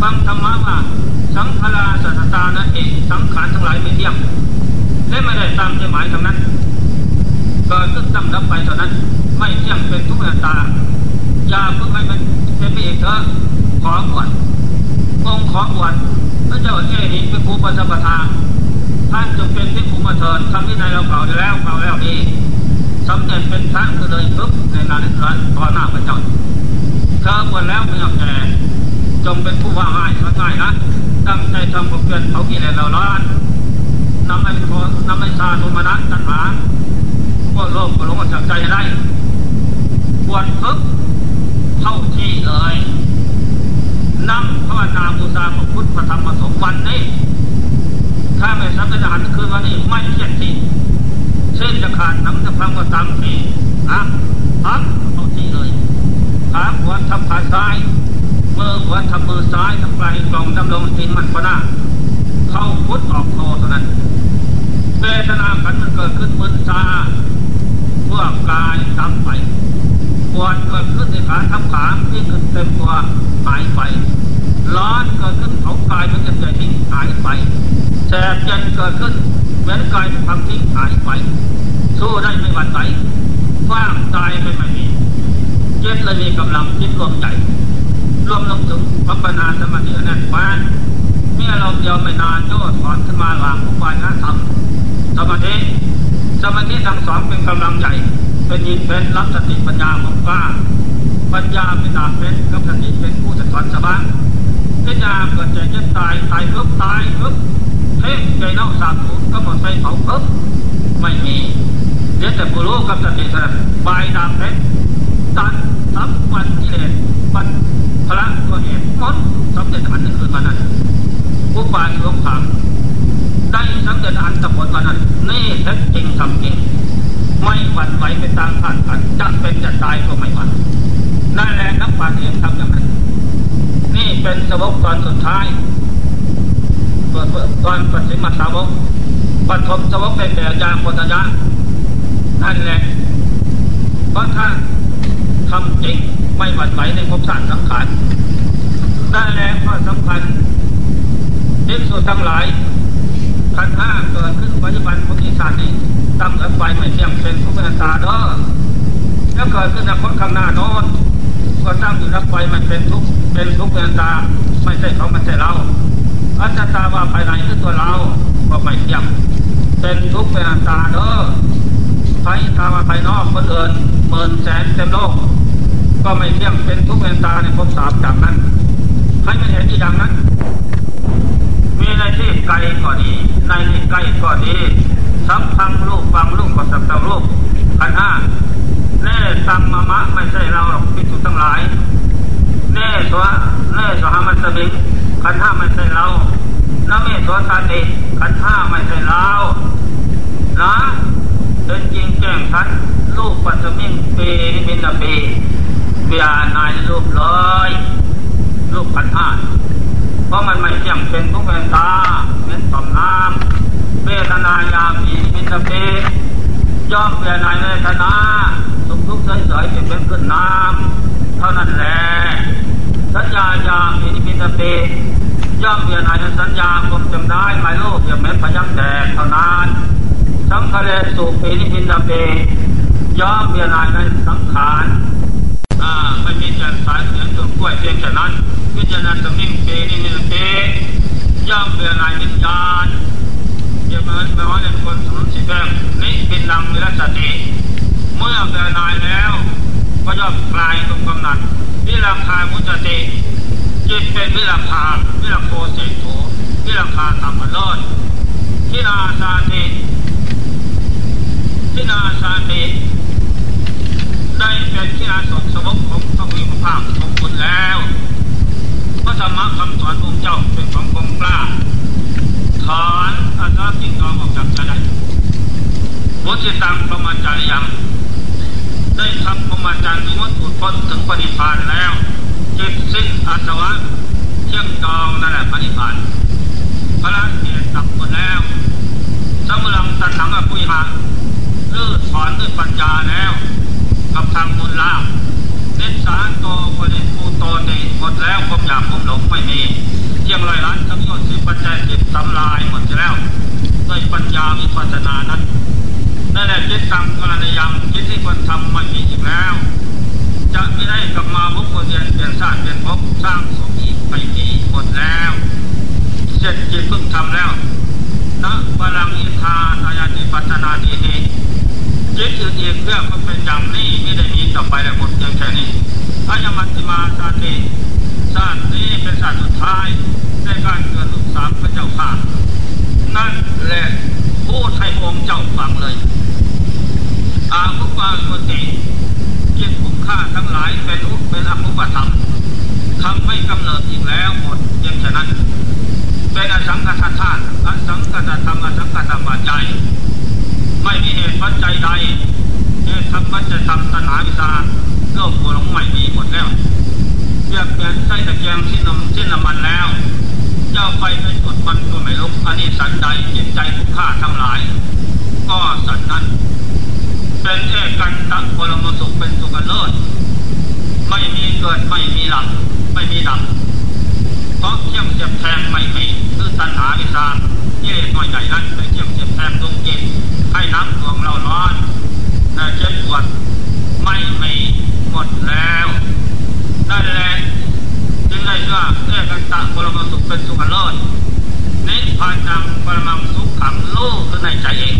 ฟังธรรมะว่าสังขาราสัตตานั่นเองสังขารทั้งหลายไม่เที่ยงและไม่ได้ตามใจหมายทั้งนั้นเกิดขึ้นตั้งรับไปเท่านั้น ไม่เที่ยงเป็นทุกข์ตาอย่าเพิ่งให้มันเป็นไปเอีกเถอะขอบวชองค์ขอบวชพระเจ้าเอหิเป็นครูปัสปทา ท่านจงเป็นที่ภูมิเถิดทำที่ในเราเก่าแล้วเก่าแล้วดีสำเร็จเป็นพระก็เลยปุ๊บในนาฬิกาต่อหน้าพระเจ้าเธอบวชแล้วไม่ยอมแก่จงเป็นผู้ว่าง่ายง่ายนะตั้งใจทำความเพียรเขากิเลสเราล้านนำให้โทนำให้ชาโทมานัตัณหาพวกโลกก็หลงจากใจได้บวชปุ๊บเข้าที่เลยนั่งภาวนาบูชาพระพุทธพระธรรมพระสงฆ์วันนี้ ถ้าไม่สัมปทานคืนวันนี้ไม่เที่ยงที่เส้นจะขาดน้ำจะพังก็ตามที่อะพักเข้าที่เลยขาขวาทำขาซ้ายมือขวาทำมือซ้ายทำปลายกล่องดำลงทินมันก็น่าเข้าพุทธออกโทเท่านั้นเวทนาขันมันเกิดขึ้นมึนซาพวกกายตามไปปวดเกิดขึ้นในขาทับขาที่ขึ้นเต็มตัวหายไปร้อนเกิดขึ้นเขากายมันจะเกิดทิ้งหายไป แสบเย็นเกิดขึ้น เหมือนกายทำทิ้งหายไปสู้ได้ไม่หวั่นไหวว่างตายไม่ไม่มีเย็นเลยมีกำลังจิตรวมใจรวมลงถึงพัฒนาสมาธิแน่นแฟ้นเมื่อเราเดียวไม่นานโยดถอนขึ้นมาหลังอุปายธรรมสมาธิสมาธิทั้งสองเป็นกำลังใหญ่เป็นยินเป็นรับสติปัญญาของกล้าปัญญาเป็นดาบเป็นกับสติเป็นผู้จะถอนสบายปัญญาเกิดใจเจ็บตายตายปึ๊บตายปึ๊บ เท่ใจน่าสาบสูญก็หมดไปเผาปึ๊บไม่มีเดี๋ยวแต่ผู้รู้กับสติสระบายดาบเป็นตันทับวันกิเลสปันพระตัวเหตุมดสำเร็จอันหนึ่งคืนมานั้นผู้ปานหลวงผังได้สำเร็จอันตะบนมานั้นนี่แท้จริงทำจริงไม่หวั่นไหวไปตามผ่านกันจะเป็นจะตายก็ไม่หวั่นนั่นแหละนักปราชญ์เองทำอย่างนั้น นี่เป็นสวกตอนสุดท้าย ตอนปฏิมาสาวกปฐมสวกเป็นแต่ยาปตยะนั่นแหละเพราะถ้าทำจริงไม่หวั่นไหวในภพชาติสังขารนั่นแหละข้อสำคัญที่สุดทั้งหลายขันห้าเกิดขึ้นปัจจุบันของอีสานนี้ตั้งแต่ไปไม่เที่ยงเป็นทุกข์ตาเด้อแล้วเกิดขึ้นในคนข้างหน้าน้นก็ตั้งอยู่รับไปมันเป็นทุกข์เป็นทุกข์ตาไม่ใช่เขาไม่ใช่เรา อัตตาว่าภายในคือตัวเราก็ไม่เที่ยงเป็นทุกข์เป็นตาเด้อภายตาว่าภายนอกคนอื่นหมื่นแสนเต็มโลก ก็ไม่เที่ยงเป็นทุกข์เป็นตาในภพสามจากนั้นให้มันเห็นอย่างนั้น มีในที่ไกลก็ดี ในที่ใกล้ก็ดีสัมพังลูกฟังลูกกับสัมตังลูกขันห้าเน่ตัมมะมะไม่ใช่เราหรอกพิจุทั้งหลายเน่สวะเน่สหมันสมิง ขันห้าไม่ใช่เราน้ำเมสวตาติขันห้าไม่ใช่เรานะเป็นจริงแจ้งชัดลูกปัสมิงปีนิมินปีเบียนายลูกเลยลูกขันห้าเพราะมันไม่เที่ยงเป็นทุกเวตาเป็นต่อมน้ำเวทนายามีมิตรเพย่อมเปลี่ยนในเวทนาสุขทุกข์เฉยๆเป็นขึ้นน้ำเท่านั้นแหละ สัญญายามีมิตเพย่อมเปลี่ยนอาสัญญาผมจำได้ไม่โลกอย่าแม้พยักแดดเท่านั้นสังขารสุปีนิพินเปย่อมเปลี่ยนอาในสังขารอ่าไม่มีแต่สายเสียงตัวกล้วยเพียงแค่นั้นวิจารณ์สมิ่งเปนิมินเปย่อมเปลี่ยนอาวิญญาณเกี่ยวกับแม้ว่าในคนสมสิแบงนี้เป็นลังวิรัสติเมื่อเปลี่ยนอาแล้วก็ย่อมกลายตรงกำนัน วิราคามุจติจิตเป็นวิราคาวิราโคเสโถวิราคาธรรมโลดทินาสาติทินาสาติได้เป็นที่อาสงสมบของพระวิมภาพของคุณแล้ว พระธรรมคำสอนองค์เจ้าเป็นของกองกล้าถอนอาสาจิงนอออกจากใจได้บุตรตังประมาจาริยัง ได้ทำประมาจารย์วิมุตติพ้นถึงปณิพานแล้วจิตสิ้นอาสวะเที่ยงจองนั่นแหละปณิพานพระเกียรติตักหมดแล้วสมุลังตันหังอภุยหะลื้อถอนด้วยปัญญาแล้วกับทางบุญลาภเน้นสารโตปริภูโตเตหมดแล้วความอยากความหลงไม่มีเที่ยงลอยล้านทั้งยอดสิบปัจจัยจิตำลายหมดแล้วด้วยปัญญาวิปัสสนานั้น นั่นแหละจิตตังกรณียังจิตที่ควรทำไม่มีอีกแล้ว จะไม่ได้กลับมาบุกเรียนเปลี่ยนชาติเปลี่ยนภพสร้างสมอีกไม่มีหมดแล้ว เสร็จจิตเพิ่งทำแล้วนะบาลังอิทาตายาติปัจนาดีนีจิตอื่นอีกเรื่องก็เป็นอย่างนี้ไม่ได้มีต่อไปแล้วหมดเพียงแค่นี้อายมัติมาชาติชาตินี้เป็นชาติสุดท้ายในการเกิดลูกสามพระเจ้าข้านั่นแหละ พูดให้องค์เจ้าฟังเลยอาภุปาสุติจิตคุ้มค่าทั้งหลายเป็นอุเป็นอภุปธรรมทำให้กำเนิดอีกแล้วหมดเพียงแค่นั้น เป็นอสังกัตธาตุอสังกัตธรรมอสังกัตปัจจัยไม่มีเหตุปัจจัยใดเหตุทำปัจจัยทำตัณหาวิชาโลกโกรธไม่มีหมดแล้วเปรียบเปลี่ยนใส่ตะเกียงที่นมที่น้ำมันแล้ว เจ้าไปไปจุดมันก็ไม่ลุกอันนี้สันใดจิตใจคุ้มค่าทั้งหลาย ก็สันนั้น เป็นเอกันตะปรมสุขเป็นสุขเลิศไม่มีเกิดไม่มีหลับไม่มีดับเพราะเที่ยงเสียบแทงไม่มีคือตัณหาวิชาที่เลน้อยใหญ่นั้นเป็นเที่ยงเสียบแทงดวงจิตให้น้ำดวงเราร้อนแต่เจ็บปวดไม่มีหมดแล้วนั่นแหละ จึงได้ว่าเอกันตะปรมสุขเป็นสุขเลิศนิพพานังปรมังสุขขังโลกคือในใจเอง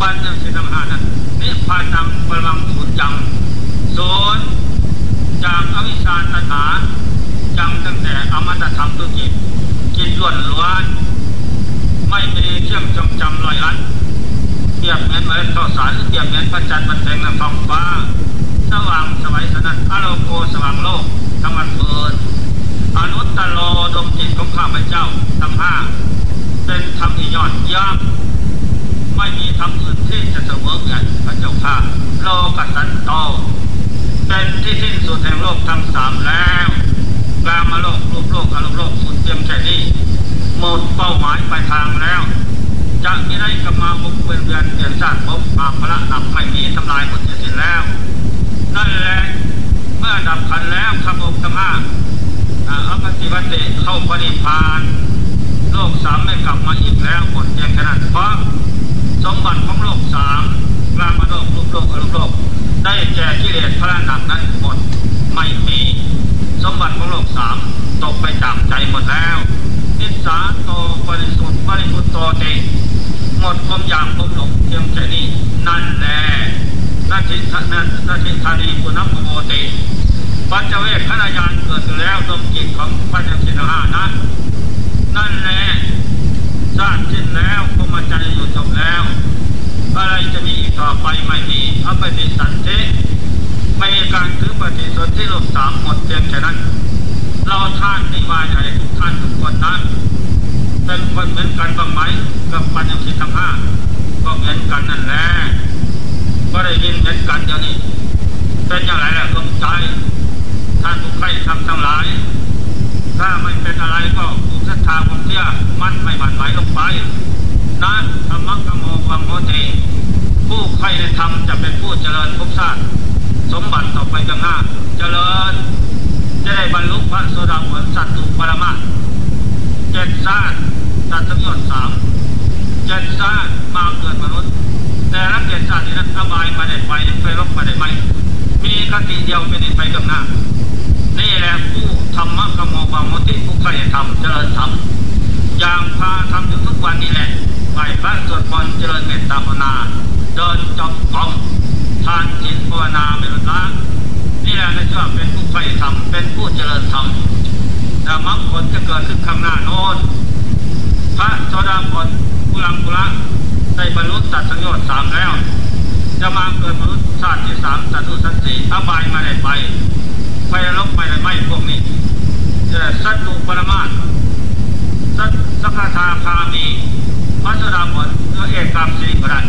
ปัญญาสิธรรมหานั้นนิพพานังปรมังสุญจังโซนจากอวิชชาตัณหาจังตั้งแต่อมตะธรรมตุจิตจิตล้วนล้วนไม่มีเชื่อมจำจำลอยลัดเทียบเหมือนเมล็ดข้าวสารเทียบเหมือนพระจันทร์มันแทงในท้องฟ้าสว่างสวัยสนันอโลโกสว่างโลก ทั้งวันเพินอนุตตโลดมจิตของข้าพเจ้าทั้งห้าเป็นธรรมที่ยอดเยี่ยมไม่มีธรรมอื่นที่จะเสมอเหมือนพระเจ้าข้าโลกสสันโตเป็นที่สิ้นสุดแห่งโลกทั้งสามแล้วกลามาโลกรูปโลกอารมณ์โลกสุดเตรียมแค่นี้หมดเป้าหมายปลายทางแล้วจะไม่ได้กลับมาบุกเป็นเดือนเดือนชาติพบอาภละดับไม่มีทำลายหมดสิ้นแล้วนั่นแหละ มื่อดับขันแล้วขบกทั้งห้าอัปฏิวัติเข้าปฏิพานโลกสามไม่กลับมาอีกแล้วหมดเพียงแค่นั้นเพราะสมบัติของโลกสามกลามาโลกรูปโลกอารมณ์โลก ได้แก่กิเลสพระหนักนั้นหมดไม่มี สมบัติของโลกสามตกไปจากใจหมดแล้ว นิสาโตบริสุทธิ์บริสุทธิ์โตเตหมดความอยากความหลงเพียงแค่นี้นั่นแหละ นาทิทนันาทิธานีกุณพโมติปัจเจเวคขณะยานเกิดขึ้นแล้วดวงจิตของปัญญาสินหานั้นนั่นแหละชาติสิ้นแล้วพรหมจรรย์อยู่จบแล้ว อะไรจะมีอีกต่อไปไม่มีอปฏิสันติไม่มีการถือปฏิสนธิโลกสามหมดเพียงแค่นั้น เราท่านนิวายอะไรทุกท่านทุกคนนั้นเป็นคนเหมือนกันบ้างไหมกับปัญญาสิทธห้าก็เหมือนกันนั่นแหละ ก็ได้ยินเหมือนกันเดี๋ยวนี้เป็นอย่างไรล่ะดวงใจท่านผู้ใครทำทั้งหลาย ถ้าไม่เป็นอะไรก็ผูกศรัทธาความเชื่อมั่นไม่หวั่นไหวลงไปนะธรรมะกโมวังโมเตผู้ใครในธรรมจะเป็นผู้เจริญภพชาติสมบัติต่อไปจังหน้า เจริญ จะได้บรรลุพระโสดาผลสัตตุปรมาชาติตัดสังโยชน์สามเจ็ดชาติมาเกิดมนุษย์ แต่ละเจ็ดชาตินั้นอบายมาได้ไปไปลบมาได้ไหมมีคติเดียวเป็นนิไปกับหน้า นี่แหละผู้ธรรมะกโมบางมติผู้ใครทำเจริญธรรมอย่างพาทำอยู่ทุกวันนี้แหละไหวพระสวดมนต์เจริญเมตตาภาวนา เดินจงกรมทานจิตภาวนาไม่ลดละนี่แหละนะชื่อเป็นผู้ใครทำเป็นผู้เจริญธรรมแต่มรรคผลจะเกิดขึ้นข้างหน้าโน้นพระโสดาผลกุลังกุละ ได้บรรลุตัดสังโยชน์สามแล้ว จะมาเกิดมนุษย์ชาติที่สามสัตว์สัตว์สี่อบายมาได้ไปไฟลบไปได้ไหมพวกนี้สัตตุปรมาสัตสักทาคามีพระสดาผลเนื้อเอกกรรมสี่ก็ได้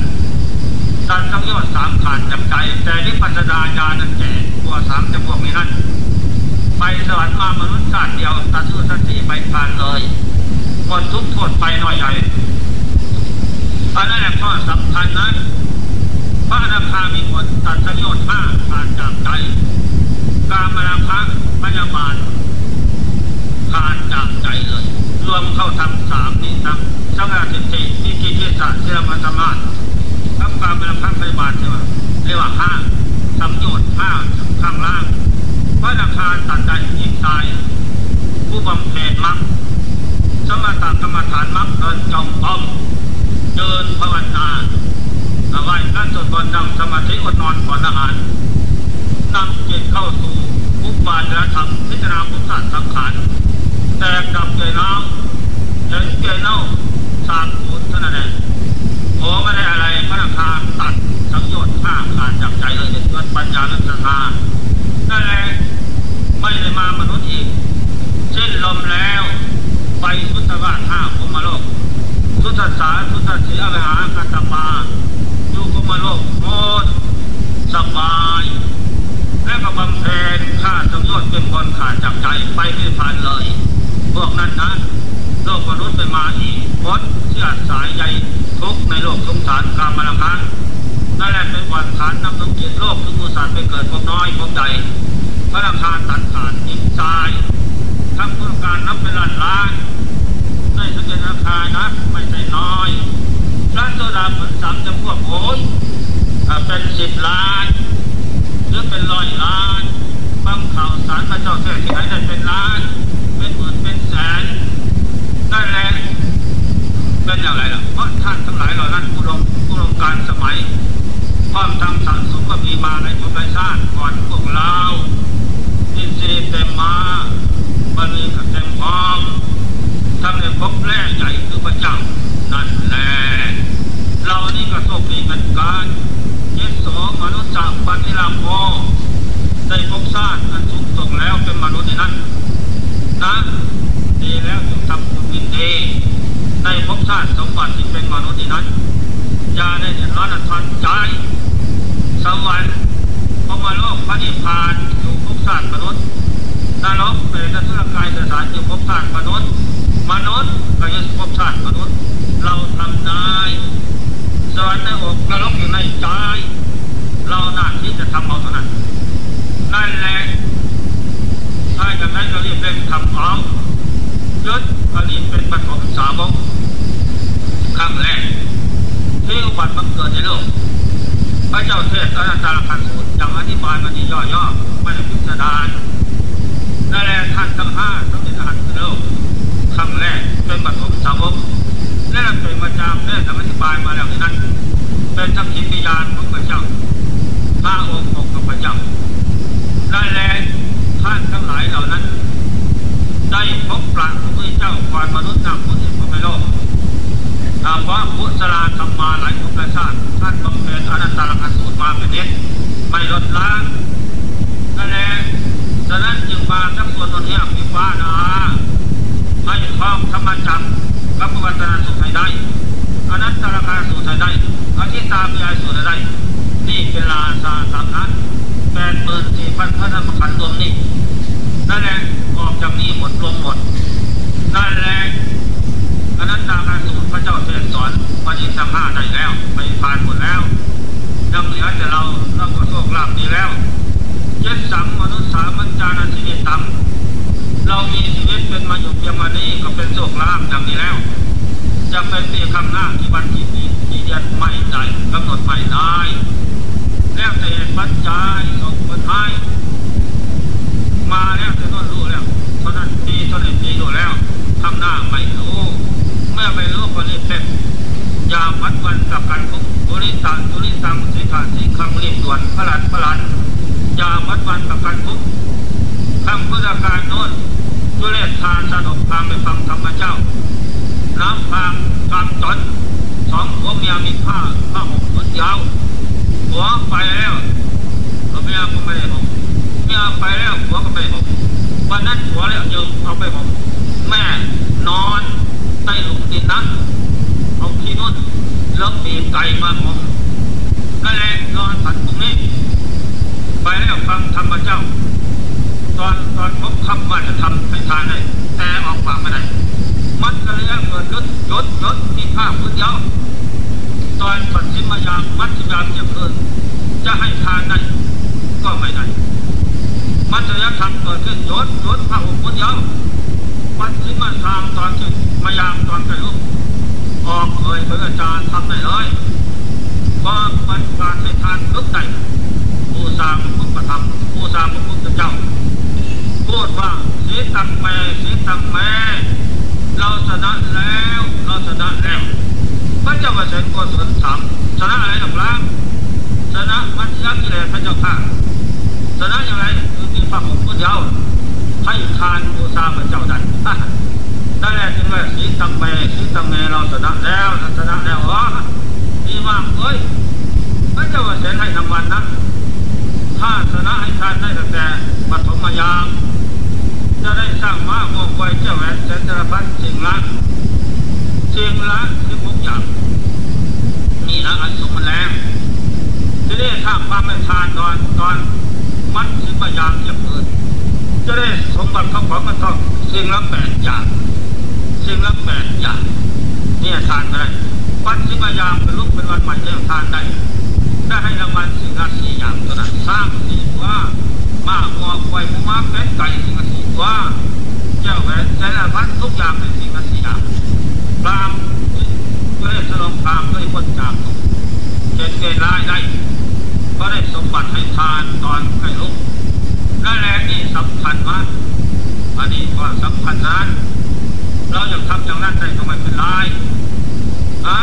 ตัดสังโยชน์สามขาดจับใจ แต่นิพพานญาญาณันแก่ตัวสามจะพวกนี้นั่นไปสวรรค์มามนุษย์ชาติเดียวตัดสู้สัตว์สี่ไปผ่านเลยหมดทุกโทษไปหน่อยใหญ่อันนั้นแหละข้อ สำคัญนะพระอนาคามีผลตัดสังโยชน์ห้าขาดจากใจ การมาราคะพยาบาลขาดจากใจเลย รวมเข้าทำสามนี่ทำสังฆาทิฏฐิที่กิจิตะเชื่อมันสมาทำการมาราคะพยาบาลเรียกว่าเรียกว่าห้าสังโยชน์ห้าข้างล่าง พระอนาคาตัดใจยิ่งตาย ผู้บำเพ็ญมรรคสมถะกรรมฐานมรรคเดินจงกรม เดินภาวนาเอาไว้การสวดมนต์นั่งสมาธิอดนอนก่อนอาหารนำจิตเข้าสู่อุปาทธรรมพิจารณาพุทธสังขารแต่กลับเกยน้ำเห็นเกยเน่าสามปูนเท่านั้นเองโอ้ไม่ได้อะไรพระนาคาตัดสังโยชน์ห้าขาดจากใจเลยเกิดปัญญาลักษณะนั่นแหละไม่ได้มามนุษย์อีกเช่นลมแล้วไปสุทธวาสห้าภูมิโลก สุทธสาสุทธสีอวิหากัตปาอยู่ภูมิโลกโมดสบาย และก็บำเพ็ญข้าสังยชน์เป็นคนขาดจากใจไปไม่ผ่านเลย พวกนั้นนะโลกมนุษย์ไปมาอีกพดเชื่อสายใยทุกในโลกสงสารกามราคะนั่นแหละเป็นวันฐานนำสมจิตโลกทุกอุสานไปเกิดพวกน้อยพวกใหญ่พระราคาตัดขาดยิ่งตายทำพุทธการนับเป็นล้านล้าน ในสังเกตราคานะ ไม่ใช่น้อย พระโสดาผลสามจะพวกโอ้ยเป็นสิบล้านหรือเป็นร้อยล้านบางข่าวสารพระเจ้าเทศที่ไหนได้เป็นล้าน เป็นหมื่นเป็นแสนนั่นแหละเป็นอย่างไรล่ะเพราะท่านทั้งหลายเหล่านั้นผู้ลงผู้ลงการสมัย ความทำสะสมก็มีมาในภพในชาติก่อนพวกเราอินทรีย์เต็มมาบารมีเต็มพร้อม ทำในภพแรกใหญ่คือพระเจ้า นั่นแหละเรานี่ก็โชคดีเหมือนกันเยสโสมนุษย์สัพปฏิลาโภได้พบชาติอันสูงส่งแล้วเป็นมนุษย์ในนั้นนะดีแล้วจงทำคุณวินดีในภพชาติสมบัติที่เป็นมนุษย์ในนั้นอย่าได้เดือดร้อนทันใจสวรรค์พรหมโลกพระนิพพานอยู่ภพชาติมนุษย์นรกเป็นนักร่างกายสถานอยู่ภพชาติมนุษย์ มนุษย์ก็ยังภพชาติมนุษย์ เราทำได้สวรรค์ในอกนรกอยู่ในใจเราหน้าที่จะทำเอาเท่านั้นนั่นแหละถ้าอย่างนั้นก็รีบเร่งทำเอายึดอันนี้เป็นปฐมสาวกครั้งแรกที่อุบัติบังเกิดในโลกพระเจ้าเทศอนันตาคันสูตรยังอธิบายมันนี่ย่อๆไม่ได้พิสดารนั่นแหละท่านทั้งห้าทั้งเป็นทหารในโลก ครั้งแรกเป็นปฐมสาวกและเป็นมาจามเทศอธิบายมาแล้วนั้น เป็นทักษิณญาณของพระเจ้าพระองค์ของพระเจ้าได้แลท่านทั้งหลายเหล่านั้น ได้พบปรางพระพุทธเจ้าก่อนมนุษย์นำพุทธิพระโลกถามว่าพุทธลาทำมมาหลายภพชาติท่านบำเพ็ญอนันตรกสูตรมาเป็นนิดไม่ลดละนั่นแหละฉะนั้นจึงมาทั้งส่วนตนนี้มีฟ้านา ให้คล้องธรรมจักรกับวัฒนสุขให้ได้อนันตรกสูตรให้ได้อธิตาพิยายสูตรให้ได้ นี่เป็นลาซาสามนั้นแปดหมื่นสี่พันพระธรรมขันธ์รวมนี่นั่นแหละออกจากนี้หมดรวมหมดนั่นแหละอนันตาการสูตรพระเจ้าเทศสอนปฏิสัมภาได้แล้วไปผ่านหมดแล้วยังเหลือแต่เราเราก็โชคลาภดีแล้วเจ็ดสังมนุษย์สามัญจานาทินิตังเรามีชีวิต เป็นมาอยู่เพียงวันนี้ก็เป็นโชคลาภดังนี้แล้ว จะเป็นปีคำหน้าที่วันที่ปีที่เดือนไม่ได้กำหนดไม่ได้แล้วแต่ปัจจัยส่งผลให้มาแล้วจะต้องรู้แล้วเท่านั้นปีเท่านั้นปีรู้แล้วทำหน้าไม่รู้ เมื่อไม่รู้ก็รีบเป็นยาวัดวันกับกันคุกตุลิตังตุลิตังสิขาสิคังรีบด่วนพลันพลันยาวัดวันกับกันคุกคำพุทธการโน้น จุเลศทานสนุกฟังไปฟังธรรมเจ้า น้ำพังกำจนสองผัวเมียมีผ้าผ้าห่มขนยาวหัวไปแล้วเมียก็ไม่ได้ห่มเมียไปแล้วผัวก็ไม่ห่มวันนั้นผัวแล้วยืมเอาไปห่มแม่นอนใต้หลุมดินนั้นเอาที่นุ่นแล้วปีไก่มาห่มนั่นแหละนอนผัดตรงนี้ ไปแล้วฟังธรรมเจ้า ตอนตอนพบคำว่าจะทำให้ทานได้แต่ออกปากไม่ได้มันก็เลยเกิดยศยศยศมีผ้าพื้นยาตอนปัจฉิมยามมัธยามเที่ยงคืนจะให้ทานได้ก็ไม่ได้มัจะยักทำเกิดขึ้นยศยศผ้าห่มพื้นยาปัจฉิมยามตอนที่มายามตอนไก่ลูกออกเลยเพื่ออาจารย์ทำได้เลยก็มันการให้ทานทุกใจผู้สร้างพุทธธรรมผู้สร้างพระพุทธเจ้า พูดว่าสีตังแม่สีตังแม่เราชนะแล้วเราชนะแล้วพระเจ้าประเสริฐโกศลถามชนะอะไรหรอกล่ะชนะมัจยักษ์กิเลสพระเจ้าข้าชนะอย่างไรคือมีพระองค์พุทธเจ้าให้ทานบูชาพระเจ้าดันนั่นแหละจึงว่าสีตังแม่สีตังแม่เราชนะแล้วชนะแล้วอ๋อดีมากเอ้ยพระเจ้าประเสริฐให้รางวัลนะถ้าชนะให้ทานได้ตั้งแต่ปฐมยาม จะได้สร้างม้าโมกวยเจ้าแหวนเสนจรพัฒสิ่งละสิ่งละที่พกอย่างนี่ละอันสมแรงทีนี้ถ้ามความไม่ทานตอนตอนมัดสิบยามเทียบเกินจะได้สมบัติเขาของมันต้องสิ่งละแปดอย่างสิ่งละแปดอย่างเนี่ยทานได้ปัจฉิมยามเป็นลูกเป็นวันใหม่เรื่องทานได้ได้ให้รางวัลสิ่งละสี่อย่างเท่านั้นสร้างสี่ว่ามาวัวควายหมูม้าเป็ดไก่สิ่งละ ว่าเจ้าแหวนใช้ละพัดทุกอย่างเป็นสิ่งละสี่อย่างพรามก็ได้ฉลองพรามด้วยพ้นจากทุกข์เจ็ดเกณฑ์ร้ายได้ก็ได้สมบัติให้ทานตอนให้ลูกนั่นแหละนี่สำคัญมากอันนี้ก็สำคัญนั้น เราอยากทำอย่างนั้นได้ก็ไม่เป็นไรอะ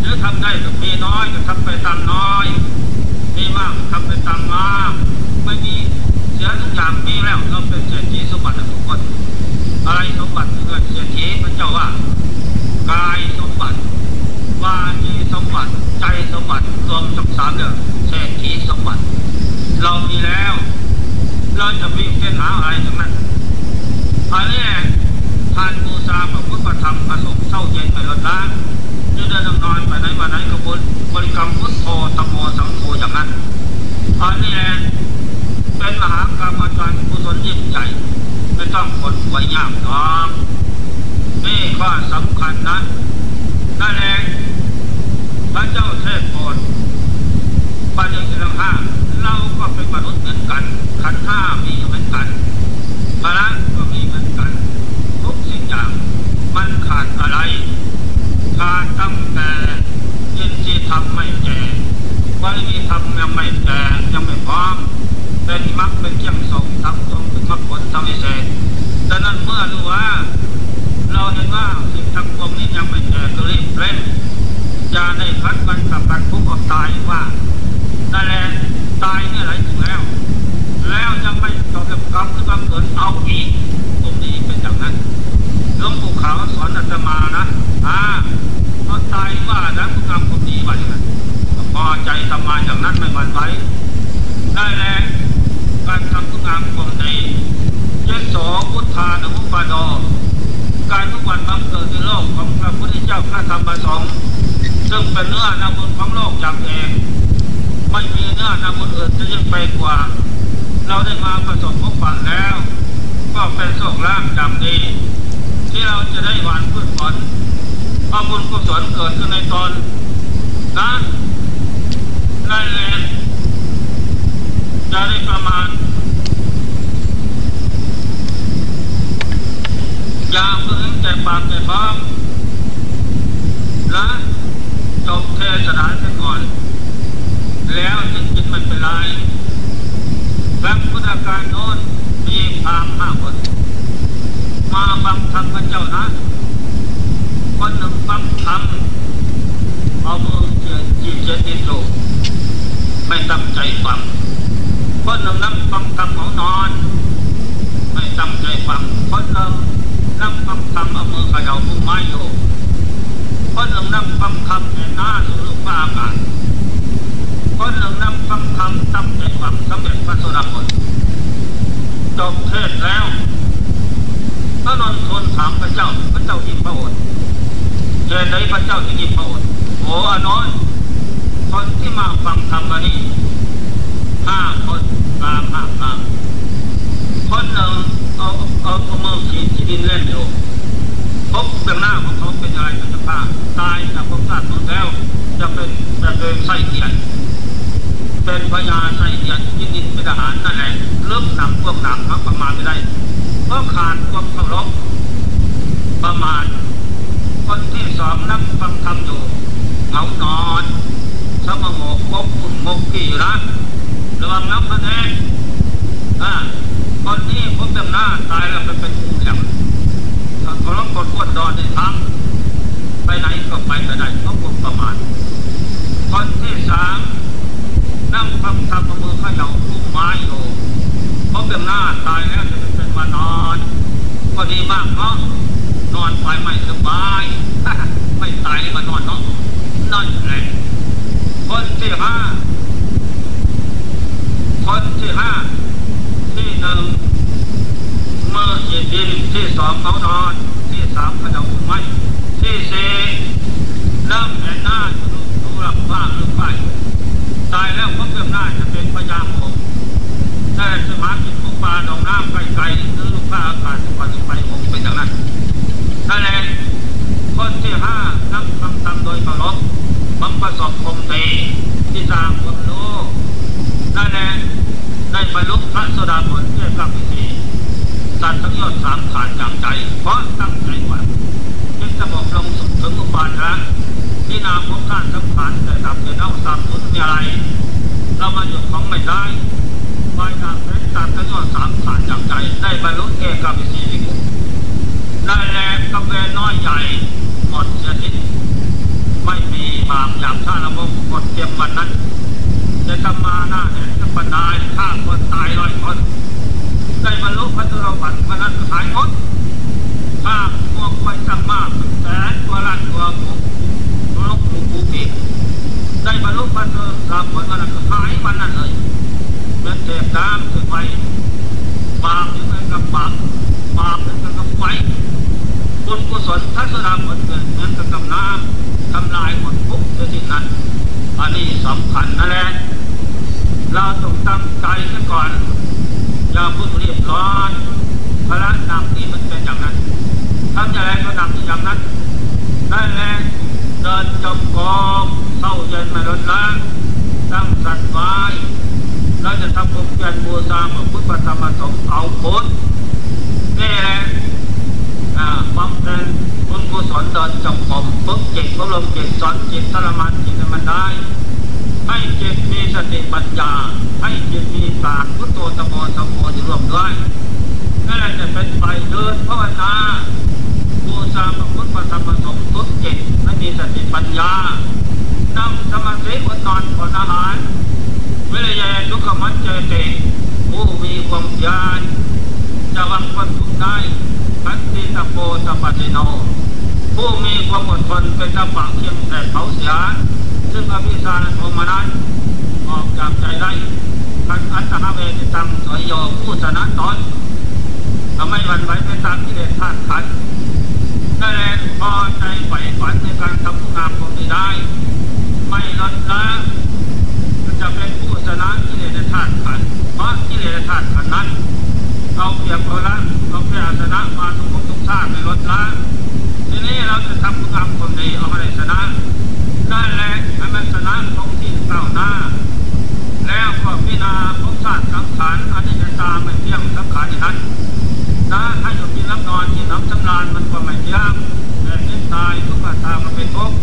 หรือทำได้ก็มีน้อยก็ทำไปตามน้อย มีมากก็ทำไปตามมาก ไม่มี เสียทุกอย่างมีแล้วเราเป็นเศรษฐีสมบัติทุกคนอะไรสมบัติเกิดเศรษฐีพระเจ้าว่ากายสมบัติวาจีสมบัติใจสมบัติรวมทั้งสามเรื่องเศรษฐีสมบัติ เรามีแล้ว เราจะมีเป้นหาอะไรทั้งนั้นอันนี้ทานบูชาพระพุทธธรรมผสมเศร้าเย็นไปลดละจะเดินนอนไปไหนมาไหนก็บุญบริกรรมพุทโธตโมสังโฆอย่างนั้นอันนี้ เป็นมหากรรมจารย์กุศลยิ่งใหญ่ไม่ต้องกดไว้ยากหรอง นี่ข้อสำคัญนะนั่นเองพระเจ้าเทพโกรดปัญญาสิงห้าเราก็เป็นมนุษย์เหมือนกันขันธ์ห้ามีเหมือนกันพระก็มีเหมือนกัน ทุกสิ่งอย่างมันขาดอะไรขาดตั้งแต่ยินที่ทำไม่แก่วันนี้ทำยังไม่แก่ยังไม่พร้อมเป็น มรรคเป็นเกี่ยงสงทำตรงเป็นมรรคผลทำให้เสร็จดังนั้นเมื่อรู้ว่า เราเห็นว่าสิ่งทั้งปวงนี้ยังไม่แก่ก็รีบเร่งอย่าได้พัดมันกับกันทุกข์อดตายว่านั่นแหละตายเนี่ยไหลถึงแล้ว แล้วยังไม่ตองเก็บกรรมที่บังเกิดเอาอีกตรงนี้เป็นอย่างนั้นหลวงปู่ขาวสอนอาตมานะอ่าเขาตายว่าแล้วผู้งามคนดีว่าอย่างนั้นพอใจทำมาอย่างนั้นไม่หวั่นไหวได้แล้ว การทำผู้งามความดีเยสโสพุทธานุปาโดการทุกวันบังเกิดในโลกของพระพุทธเจ้าพระธรรมพระสงฆ์ซึ่งเป็นเนื้อนาบุญของโลกอย่างเองไม่มีเนื้อนาบุญอื่นจะยิ่งไปกว่า เราได้มาประสบพบปะแล้ว ก็เป็นโชคลาภจำดี ที่เราจะได้หวานพืชผลเอาบุญกุศลเกิดขึ้นในตนนั้นได้แรง จะได้ประมาณอย่าเพิ่งใจปากใจฟ้องและจบเทศนาเสียก่อน แล้วจิตจิตมันเป็นลายแบบพุทธการโน้นมีพามห้าคนมาฟังธรรมพระเจ้านะ คนหนึ่งฟังธรรมเอามือเจียจีเจียติดโลไม่ตั้งใจฟัง คนหนึ่งนั่งฟังธรรมเขานอน ไม่ตั้งใจฟังคนหนึ่งนั่งฟังธรรมเอามือขย่าพุ่มไม้อยู่คนหนึ่งนั่งฟังธรรมในหน้าสู่ลูกฟ้าอากาศคนหนึ่งนั่งฟังธรรมตั้งใจฟังสำเร็จพระโสดาผลจบเทศแล้วพระนนทนถามพระเจ้าพระเจ้าอิมพระโอษฐ์เหตุใดพระเจ้าถึงอิมพระโอษฐ์โอ้อน้อยคนที่มาฟังธรรมวันนี้ห้าคน ตามห้าตามคนหนึ่งเอาเอาเอามือขีดที่ดินเล่นอยู่พบเบื้องหน้าของเขาเป็นอะไรเป็นสภาตายจากภพชาตินู้นแล้ว จะเป็นจะเป็นไส้เกียรเป็นพญาไส้เกียรยินดินเป็นทหารนั่นแหละเริ่มหนักพวกหนักพักประมาณไม่ได้เพราะขาดความเคารพประมาณ คนที่สองนั่งฟังธรรมอยู่เหงานอนสมโมกบกมุ่นมกขี่รักระ วังนับคะแนนอ่าคนนี้พบเต็มหน้าตายแล้วไปเป็นผู้เหลี่ยมเขาล้มกดอ้วนดอนในทางไปไหนก็ไปไม่ได้เพราะความประมาทคนที่สามนั่งฟังธรรมมือขย่าพุ่มไม้อยู่พบเต็มหน้าตายแล้วจะเป็นมานอนก็ดีมากเนาะนอนไปไม่สบายไม่ตายมานอนเนาะนั่นแหละคนที่ห้า คนที่ห้าที่หนึ่งเมื่อจีดินที่สองเขานอนที่สามเขาจะอุ้มไม้ที่สี่นั่งแผ่นหน้าดูดูลับฟ้าหรือไปตายแล้วพบเรื่องหน้าจะเป็นพญาโมกแต่สมาธิทุกปลาดองน้ำไกลๆหรือลูกฟ้าอากาศสุวรรณไปโมเป็นอย่างนั้นนั่นแหละคนที่ห้านั่งทำตามโดยเคารพบังประสบคมเตที่สร้างความรู้นั่นแหละ ได้บรรลุพระโสดาผลเพื่อกับพิธีสัตว์ทั้งยอดสามขาดจากใจ เพราะตั้งใจว่าจึงจะบอกลงถึงอุปาทะที่นามของท่านสังขารแต่ดับแต่เน่าสามสุดมีอะไรเรามาหยุดของไม่ได้ไปตามเพชรตัดทั้งยอดสามขาดจากใจ ได้บรรลุเอกับพิธีวิมุตได้แลกาแฟน้อยใหญ่หมดเสียทีไม่มีบาปหยาบชาละมกกดเตรียมวันนั้น จะทำมาหน้าแหนจะปันดายฆ่าคนตายร้อยคนได้บรรลุพระตุลพันธ์วันนั้นหายหมดฆ่าพวกไว้สักมากแสนตัวล้านตัวหมูลูกหมูปูปีได้บรรลุพระตุลพันธ์วันนั้นหายวันนั้นเลยเหมือนเทพน้ำถึงไฟบาปถึงไฟกับบาปบาปถึงกับไฟบุญกุศลทัศนาผลเกิดเหมือนกับกับน้ำทำลายหมดทุกสิ่นั้นอันนี้สำคัญนั่นแหละ เราต้องตั้งใจซะก่อนอย่าพูดเรียบร้อยพระนำนี่มันเป็นอย่างนั้นทำอย่างไรก็นำอย่างนั้นนั่นแหละเดินจมกองเข้าเย็นมาลดละตั้งสัตว์ไว้เราจะทำบุญเกียรติบูชาพระพุทธธรรมสงฆ์เอาพุทธนี่แหละบำเพ็ญบุญกุศลเดินจงกรมฝึกจิตอบรมจิตสอนจิตทรมานจิตให้มันได้ ให้จิตมีสติปัญญา ให้จิตมีปากพุทโธตโมสมอยู่ร่วมด้วยนั่นแหละจะเป็นไปเดินภาวนาบูชาพระพุทธธรรมสงฆ์ฝึกจิตให้มีสติปัญญานั่งสมาธิบนนอนบนอาหารวิริยะทุกขมัจเจติผู้มีความญาณจะวังคนทุกได้พันติตะโปตปฏิโนผู้มีความอดทนเป็นตะปังเข้มแต่เขาเสีย ซึ่งอภิสารโทมนั้นออกจากใจได้ทันอัตหาเวทิตังสวยโยผู้ชนะตนทำให้วันไหวไปตามที่เดชธาตุขันนั่นแหละพอใจใฝ่ฝันในการทำงานคงได้ ไม่ลดละจะเป็นผู้ชนะที่เดชธาตุขันเพราะที่เดชธาตุขันนั้นเราเปรียบเอาละเราเปรียบชนะมาทุกทุกชาติในรถละทีนี้เราจะทำคุงามความดีเอาได้ชนะ นั่นแหละให้มันชนะของที่เก้าหน้า แล้วก็พิจารณาภพชาติสังขารอนิจจตาไม่เที่ยงสังขารนั้นนะให้อยู่กินรับนอนกินน้ำสำราญมันก็ไม่ยากแต่เจ็บตายทุกข์ตาก็เป็นทุกข์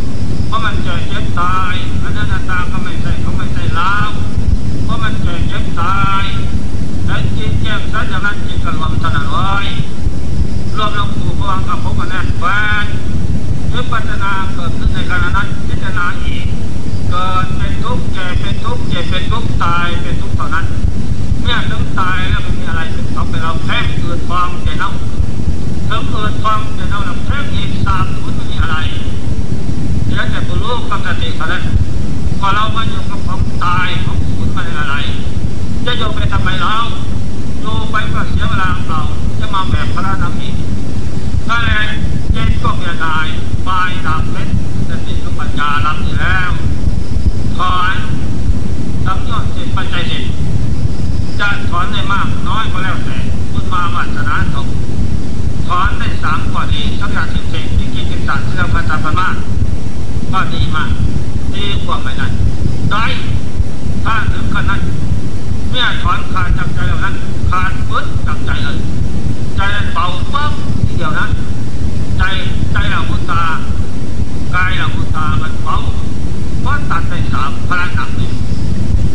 เพราะมันเจ็บเจ็บตายอันนั้นตาก็ไม่ใช่เขาไม่ใช่ล้าวเพราะมันเจ็บเจ็บตายและจิตแจ่มสัจจะนั้นจิตกระลมถนัดไว้รวมลงสู่พวังกับพบกันแน่แฟน วิปัสนาเกิดขึ้นในขณะนั้นพิจารณาอีกเกิดเป็นทุกข์แก่เป็นทุกข์เจ็บเป็นทุกข์ตายเป็นทุกข์เท่านั้นเมื่อถึงตายแล้วมันมีอะไรเป็นเขาเป็นเราแพ้เกิดความแก่เน่าถึงเกิดความแก่เน่าแล้วแพ้อีกสามทุนมันมีอะไรเดี๋ยวแต่ผู้รู้กำลังติเท่านั้นพอเรามาอยู่กับความตายของศูนย์มันอะไร จะโยไปทำไมเราโยไปก็เสียเวลาเปล่าจะมาแบบพระนามีนั่นแหละ จ็บก็เบียดายปลายดาบเพชรแต่ติดกับปัญญาลับอยู่แล้วถอนทำยอดเจ็บปัจจัยเด็ดจะถอนได้มากน้อยก็แล้วแต่คุณมาวัฒนาถกถอนได้สามกว่าดีสักอย่างสิบเจ็ดที่กินกินสัตว์เสื่อพัฒนามาก็ดีมากดีกว่าไม่ได้ได้ถ้าถึงขนาดเมื่อถอนขาดจากใจแล้วนั้นขาดฟื้นจากใจเลยใจเบาปั๊บเดียวนะใจใจเราพุทธากายเราพุทธามันเบาเพราะตัดได้สามพลังหนักนี่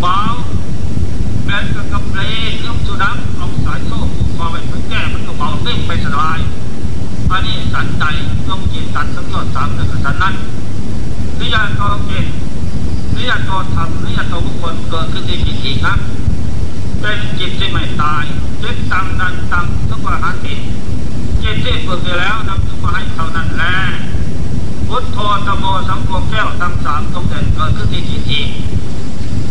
เบาเหมือนกับกำไรลูกสุนัขเอาสายโซ่ผูกคอไปเพื่อแก้มันก็เบาเต้นไปสบาย อันนี้สันใจต้องจิตตัดสังโยชน์สามหนึ่งสันนั้นนิยามกอเกณฑ์นิยามกอธรรมนิยามกอบุคคลเกิดขึ้นที่จิตอีกนะเป็นจิตที่ไม่ตายจิตตังนั้นตังทุกประหารติจิตที่ฝึกไปแล้วนำทุกมาให้เท่านั้นแหละพุทโธธโมสังโฆแก้วทั้งสามตรงเด่นเกิดขึ้นที่จิตอีก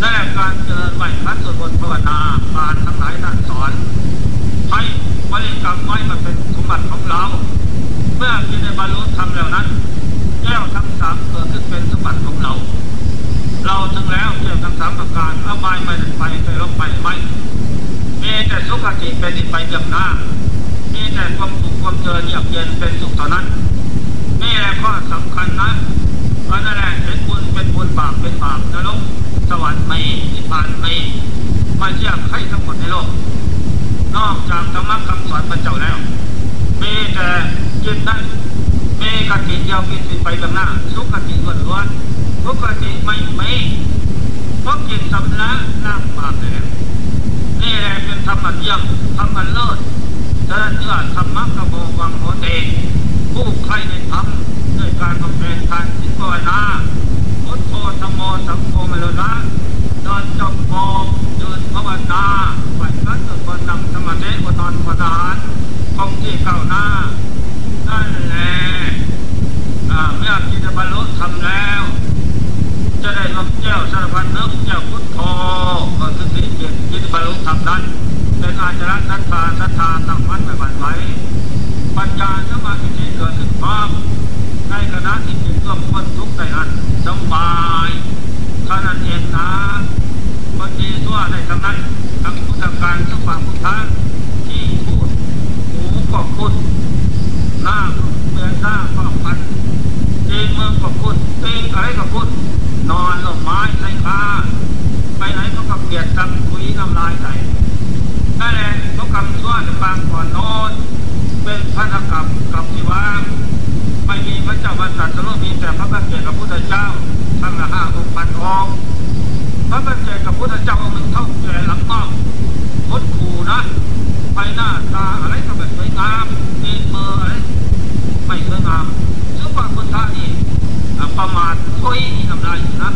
นั่นแหละการเจริญไหวพระสวดมนภาวนาปานทั้งหลายท่านสอนให้บริกรรมไว้มันเป็นสมบัติของเรา เมื่อที่ได้บรรลุธรรมแล้วนั้น แก้วทั้งสามเกิดขึ้นเป็นสมบัติของเรา เราถึงแล้วแก้วทั้งสามประการเอาไม้ไปไปไปลบไปไม่มีแต่สุขติเป็นไปเยี่ยมหน้ามีแต่ความสุขความเจริญเยือกเย็นเป็นสุขเท่านั้นนี่แหละข้อสำคัญนะเพราะนั่นแหละเป็นบุญเป็นบุญบาปเป็นบาปนรกสวรรค์ไม่นิพพานไม่มาเชื่อใครทั้งหมดในโลก นอกจากธรรมะคำสอนพระเจ้าแล้วมีแต่ จิตนั้นมีกติเดียวมีสิไปข้างหน้า สุขติล้วนๆทุกติไม่ไม่เพราะจิตสำลักน้ำบาปเลยนี่แหละเป็นธรรมะเยี่ยมธรรมะเลิศฉะนั้นเมื่อธรรมะกระโบวังโหเตผู้ใครได้ทำด้วยการบำเพ็ญทานจิตภาวนาพุทโธธรรมโมสังโฆมรณะเดินจงกรมเดินภาวนาไหวพระสวดมนต์นำสมาธิบนนอนบนทหารคงที่เก้าหน้า นั่นแหละเมื่อที่จะบรรลุธรรมแล้ว จะได้รับแก้วสารพันนึกแก้วพุทโธก็คือสิ่งเกียรติที่บรรลุธรรมนั้นเป็นอาจารย์ศรัทธาศรัทธาตั้งมั่นไม่หวั่นไหวปัญญาสมาธิเกิดขึ้นพร้อมในขณะที่จิตร่วมพ้นทุกข์ได้นั้นสบายขนาดเองนะคนดีทั่วได้ทั้งนั้นทั้งพุทธการทุกฝั่งพุทธที่พูดหูก็พูดห น้าเมืองหน้าก็พันเองเมืองก็พูดเองอะไรก็พูดนอนลงไม้ใส่คาไปไหนก็กับเกียดกำคุยน้ำลายใส่นั่นแหละเขากำชั่วในบางก่อนนอน เป็นพันธกรรมกับที่ว่างไม่มีพระเจ้าบรรษัทจะรู้มีแต่พระบัณฑิตกับพุทธเจ้าทั้งละห้าองค์พันองพระบัณฑิตกับพุทธเจ้าองค์หนึ่งเท่าแก่หลังป้อมพดขู่นะ ไปหน้าตาอะไรก็แบบสวยงามมีเบอร์อะไร ไม่สวยงามซึ่งว่าพุทธะนี่ประมาททุยน้ำลายนะ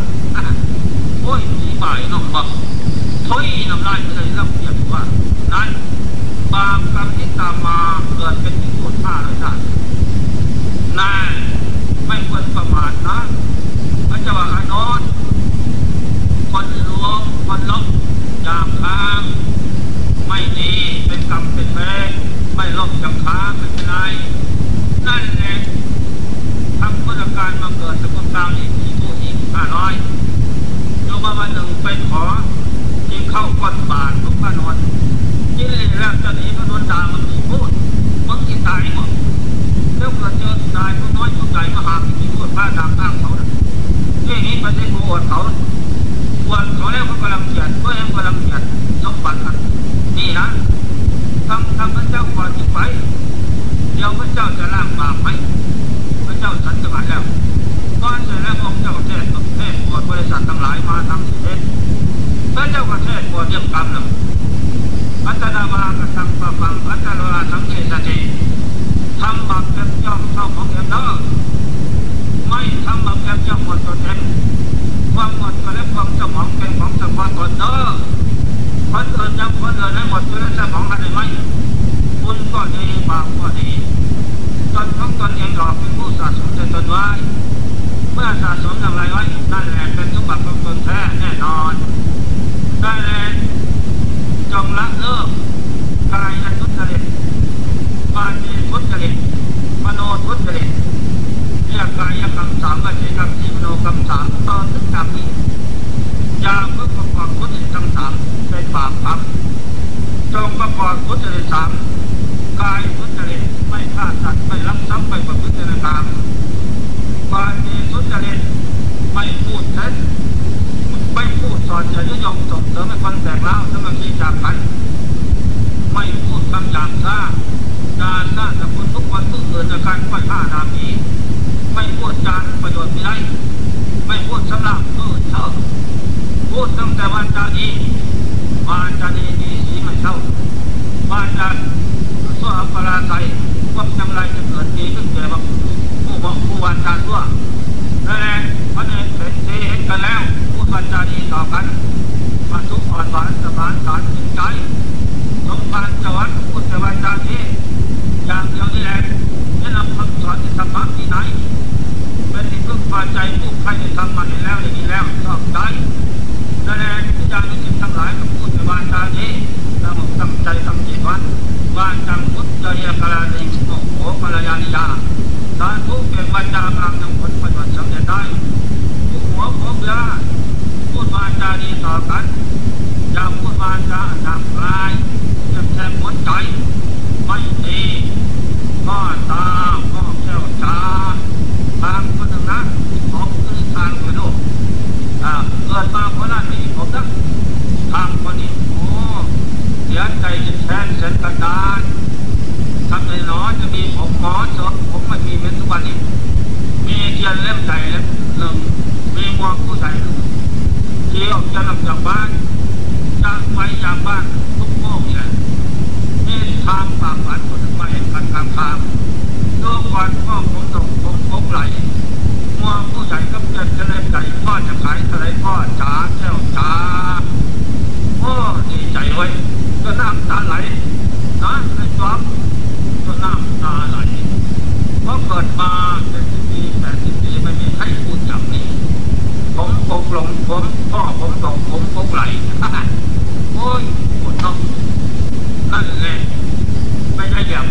โอ้ยมีบ่ายนองบอกทุยน้ำลายเลยรับเรียกว่า นั้นบาปกรรมที่ตามมาเกิดเป็นที่พูดท่าเลยท่านนั่นไม่ควรประมาทนะพระเจ้าอานอนคนลวงคนลบยามค้างไม่ดีเป็นกรรมเป็นเวรไม่ลบจังค้างไม่เป็นไร นั่นเองทำพุทธการมาเกิดสกุลตามอีกที่ผู้อีกห้าร้อยโยมวันหนึ่งไปขอกินข้าก้นบาทหลวงพ่อนนท์กิเลยแล้วจะหนีพระนนดามันมีพูดมึงกินตายหมดแล้วเกิดเจอตายพวกน้อยพวกใหญ่มาหาที่พูดพระดามตั้งเขาที่นี้ประเทศโอวดเขาอวดเขาแล้วเขากำลังเกียดเพื่อนกำลังเกียดสมบัตินี่นะทำทำพระเจ้าก่อนที่ไป ดี๋พระเจ้าจะล่างบาปไหมพระเจ้าสันสวัสดิ์แล้วตอนเสร็จแล้วองค์เจ้าเทศเทศบวชบริษัททั้งหลายมาทำสิเทศพระเจ้าก็เทศบวชเยี่ยมกรรมแล้วอัตนาวากสังปะปังอัตนาวาสังเกตสติทำบาปแก่ย่อมเท่าของเแก่เด้อไม่ทำบาปแก่ย่อมหมดตัวเองความหมดก็และความสมองเป็นของสมองตนเด้อคนอื่นจงคนอื่นได้หมดเพื่อสมองอะไรไหมคุณก็ดีบาปก็ดี ตนของตนเองหลอกเป็นผู้สะสมจนตนไว้ เมื่อสะสมอย่างไรไว้นั่นแหละเป็นสมบัติของตนแท้แน่นอนได้แล้วจงละเลิกกายอันทุจริตวาจีทุจริตมโนทุจริตเรียกกายกรรมสามวจีกรรมสี่มโนกรรมสามตอนถึงกรรมนี้ยาเพื่อประกอบทุจริตทั้งสามเป็นบาปครับจงประกอบทุจริตสามกายทุจริต ไม่ฆ่าสัตว์ไม่ลักทรัพย์ไม่ประพฤติในกรรมวาจีทุจริตไม่พูดเท็จไม่พูดสอนเฉยยงส่งเสริมให้คนแตกเล้าสมาธิจากกันไม่พูดคำหยาบช้าการสร้างสกุลทุกวันทุกคืนในกการค่อยฆ่าดามีไม่พูดจานประโยชน์ไม่ได้ไม่พูดสำหรับเออเช่าพูดตั้งแต่วันจาดีวันจาดีดีสีไม่เช่าวันจาสั่วปราศัย ความจำไรจะเกิดดีขึ้นแก่ผู้บอกผู้วันจาสั่วนั่นแหละพระเนรเห็นดีเห็นกันแล้วพูดวันจาดีต่อกันมาทุกอ่อนหวานสมานสารจริงใจสมภารจวัดพุทธวาจานี้อย่างเดียวนี่แหละแนะนำคำสอนในธรรมะที่ไหนเป็นที่พึ่งพาใจผู้ใครได้ทำมาเห็นแล้วอย่างนี้แล้วชอบใจแสดงที่อย่างนี้สิ่ทั้งหลายกับพุทธวาจานี้ตั้งอกตั้งใจทำจิตวัดวาจัง ยากาลานิโมโหปรายานิยาสารผู้เก่งวาจากลางยังผลปฏิบัติสำเร็จได้ผู้หัวหัวเบื่อพูดวาจาดีต่อกันอย่าพูดวาจาหนักลายเจ็บแทงหัวใจไม่ดีก็ตาก็แก้วตาทางคนหนึ่งนะของคือทางไปโลกเกิดมาเพราะนั่นนี่ผมนะทางคนนี้โอ้เสียใจจะแทนเส้นกระดาน ทำไงหนอจะมีผมหมอเจาะผมไม่มีเป็นทุกวันนี้มีเทียนเล่มใหญ่เล่มหนึ่งมีมวงผู้ใหญ่เที่ยวจะนำจากบ้านจากไปจากบ้านทุกโมงนี่แหละมีทางปากฝันคนมาเห็นกันทางทางดูก่อนพ่อผมตกผมผมไหลมัวผู้ใหญ่ก็เกิดจะเล่นใหญ่พ่อจะขายอะไรพ่อจ๋าแก้วจ๋าโอ้ดีใจไว้ก็น้ำตาไหลนะไอ้จ๊อบก็ น้ำตาไหลเพราะเกิดมาเป็นสิบปีแปดสิบปีไม่มีใครพูดจับนี้ ผมตกลงผมพ่อผมตกผมตกไหลโอ้ยปวดท้องนั่นแหละไม่ได้แบบ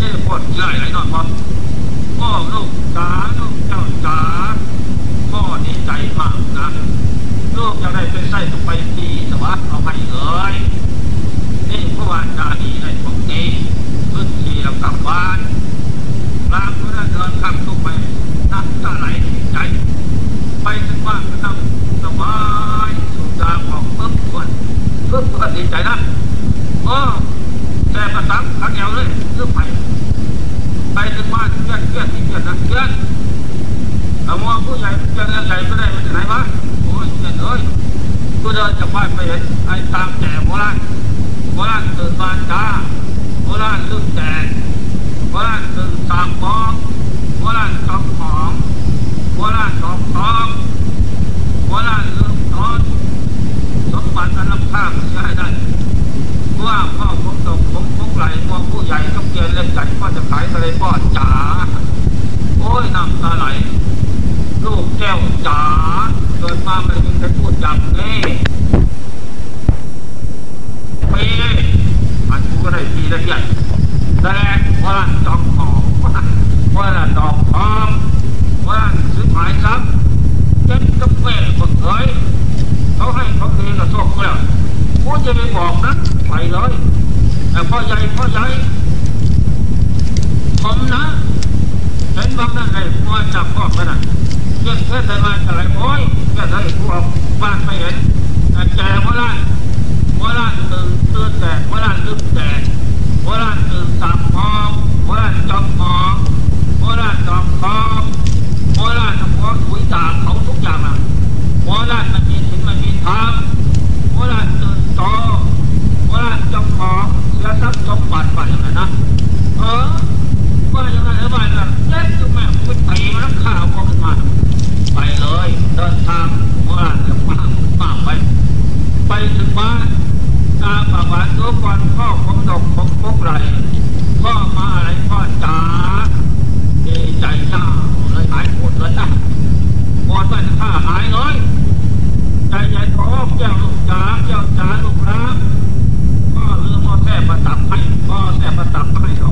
นี่ปวดใหญ่ไหลนอนพ่อพ่อลูกจ๋าลูกเจ้าจ๋าพ่อดีใจมากนะลูกจะได้เป็นไส้ตุไปดีสวัสดิ์เอาไปเอ่ยนี่พระวานจาดีในพวกนี้ พื้นที่เรากลับบ้านลางก็ได้เดินข้ามตุกไปน้ำตาไหลใจ ไปถึงบ้านก็นั่งสบายสุดาบอกปึ๊บก่อนปึ๊บก็ดีใจนะโอ้แต่ประทับขังเอวเลยเพื่อไป ไปถึงบ้านเพื่อนเพื่อนที่เพื่อนนะเพื่อนเอาว่าผู้ใหญ่เพื่อนใหญ่ก็ได้มาจากไหนวะโอ้ยเพื่อนเอ้ยกูเดินจากบ้านไปเห็นไอ้ตามแก่โบราณโบราณตื่นบ้านจ้า โบราณลืมแก่โบราณตื่นตามมองโบราณจอมของโบราณจอมทองโบราณลืมนอนสมบัติอันล้ำค่าเสียให้ได้ว่าพ่อผมตกผมพกไหลมองผู้ใหญ่ต้องเกียนเล่นใหญ่พ่อจะขายทะเลพ่อจ๋าโอ้ยน้ำตาไหล ลูกแก้วจ๋าเกิดมาไม่มีใครพูดอย่างนี้ปี อันกูก็ได้ปีละเอียดแสดงว่าจอมของว่าดอกทองว่าซื้อหมายทรัพย์เจ็บกาแฟก็เคยเขาให้เขาเองก็โชคแล้วกูจะไปบอกนะไปเลยแต่พ่อใหญ่พ่อใหญ่ผมนะเห็นบอกนั่นไงว่าจับพ่อขนาดเยี่ยงเทศบาลอะไรโอ้ยแค่ไหนพวกบ้านไม่เห็นแต่แกว่าล้าน ว่าล้านตื่นตื่นแตกว่าล้านลืมแตกว่าล้านตื่นสามมองว่าล้านจอมมองว่าล้านจอมคอมว่าล้านทำหัวถุยตาเขาทุกอย่างอะว่าล้านมันมีสินมันมีธรรมว่าล้านตื่นตอสมบัติว่าอย่างไรนะเออว่าอย่างไรเออว่าอย่างไรเล็กอยู่แม่ไปตีมันข้าวก็มาไปเลยเดินทางว่าจะมามาไป ไปถึงบ้าตาปะวันทุกวันพ่อของดอกของพวกไรพ่อมาอะไรพ่อจ๋าดีใจจ้าเลยหายปวดเลยจ้ะปวดไปข้าหายเลยใจใหญ่ท้องเจ้าลูกจ๋าเจ้าจ๋าลูกรักพ่อเลืมพ่อแท้ประตับให้พ่อแท้ประตับให้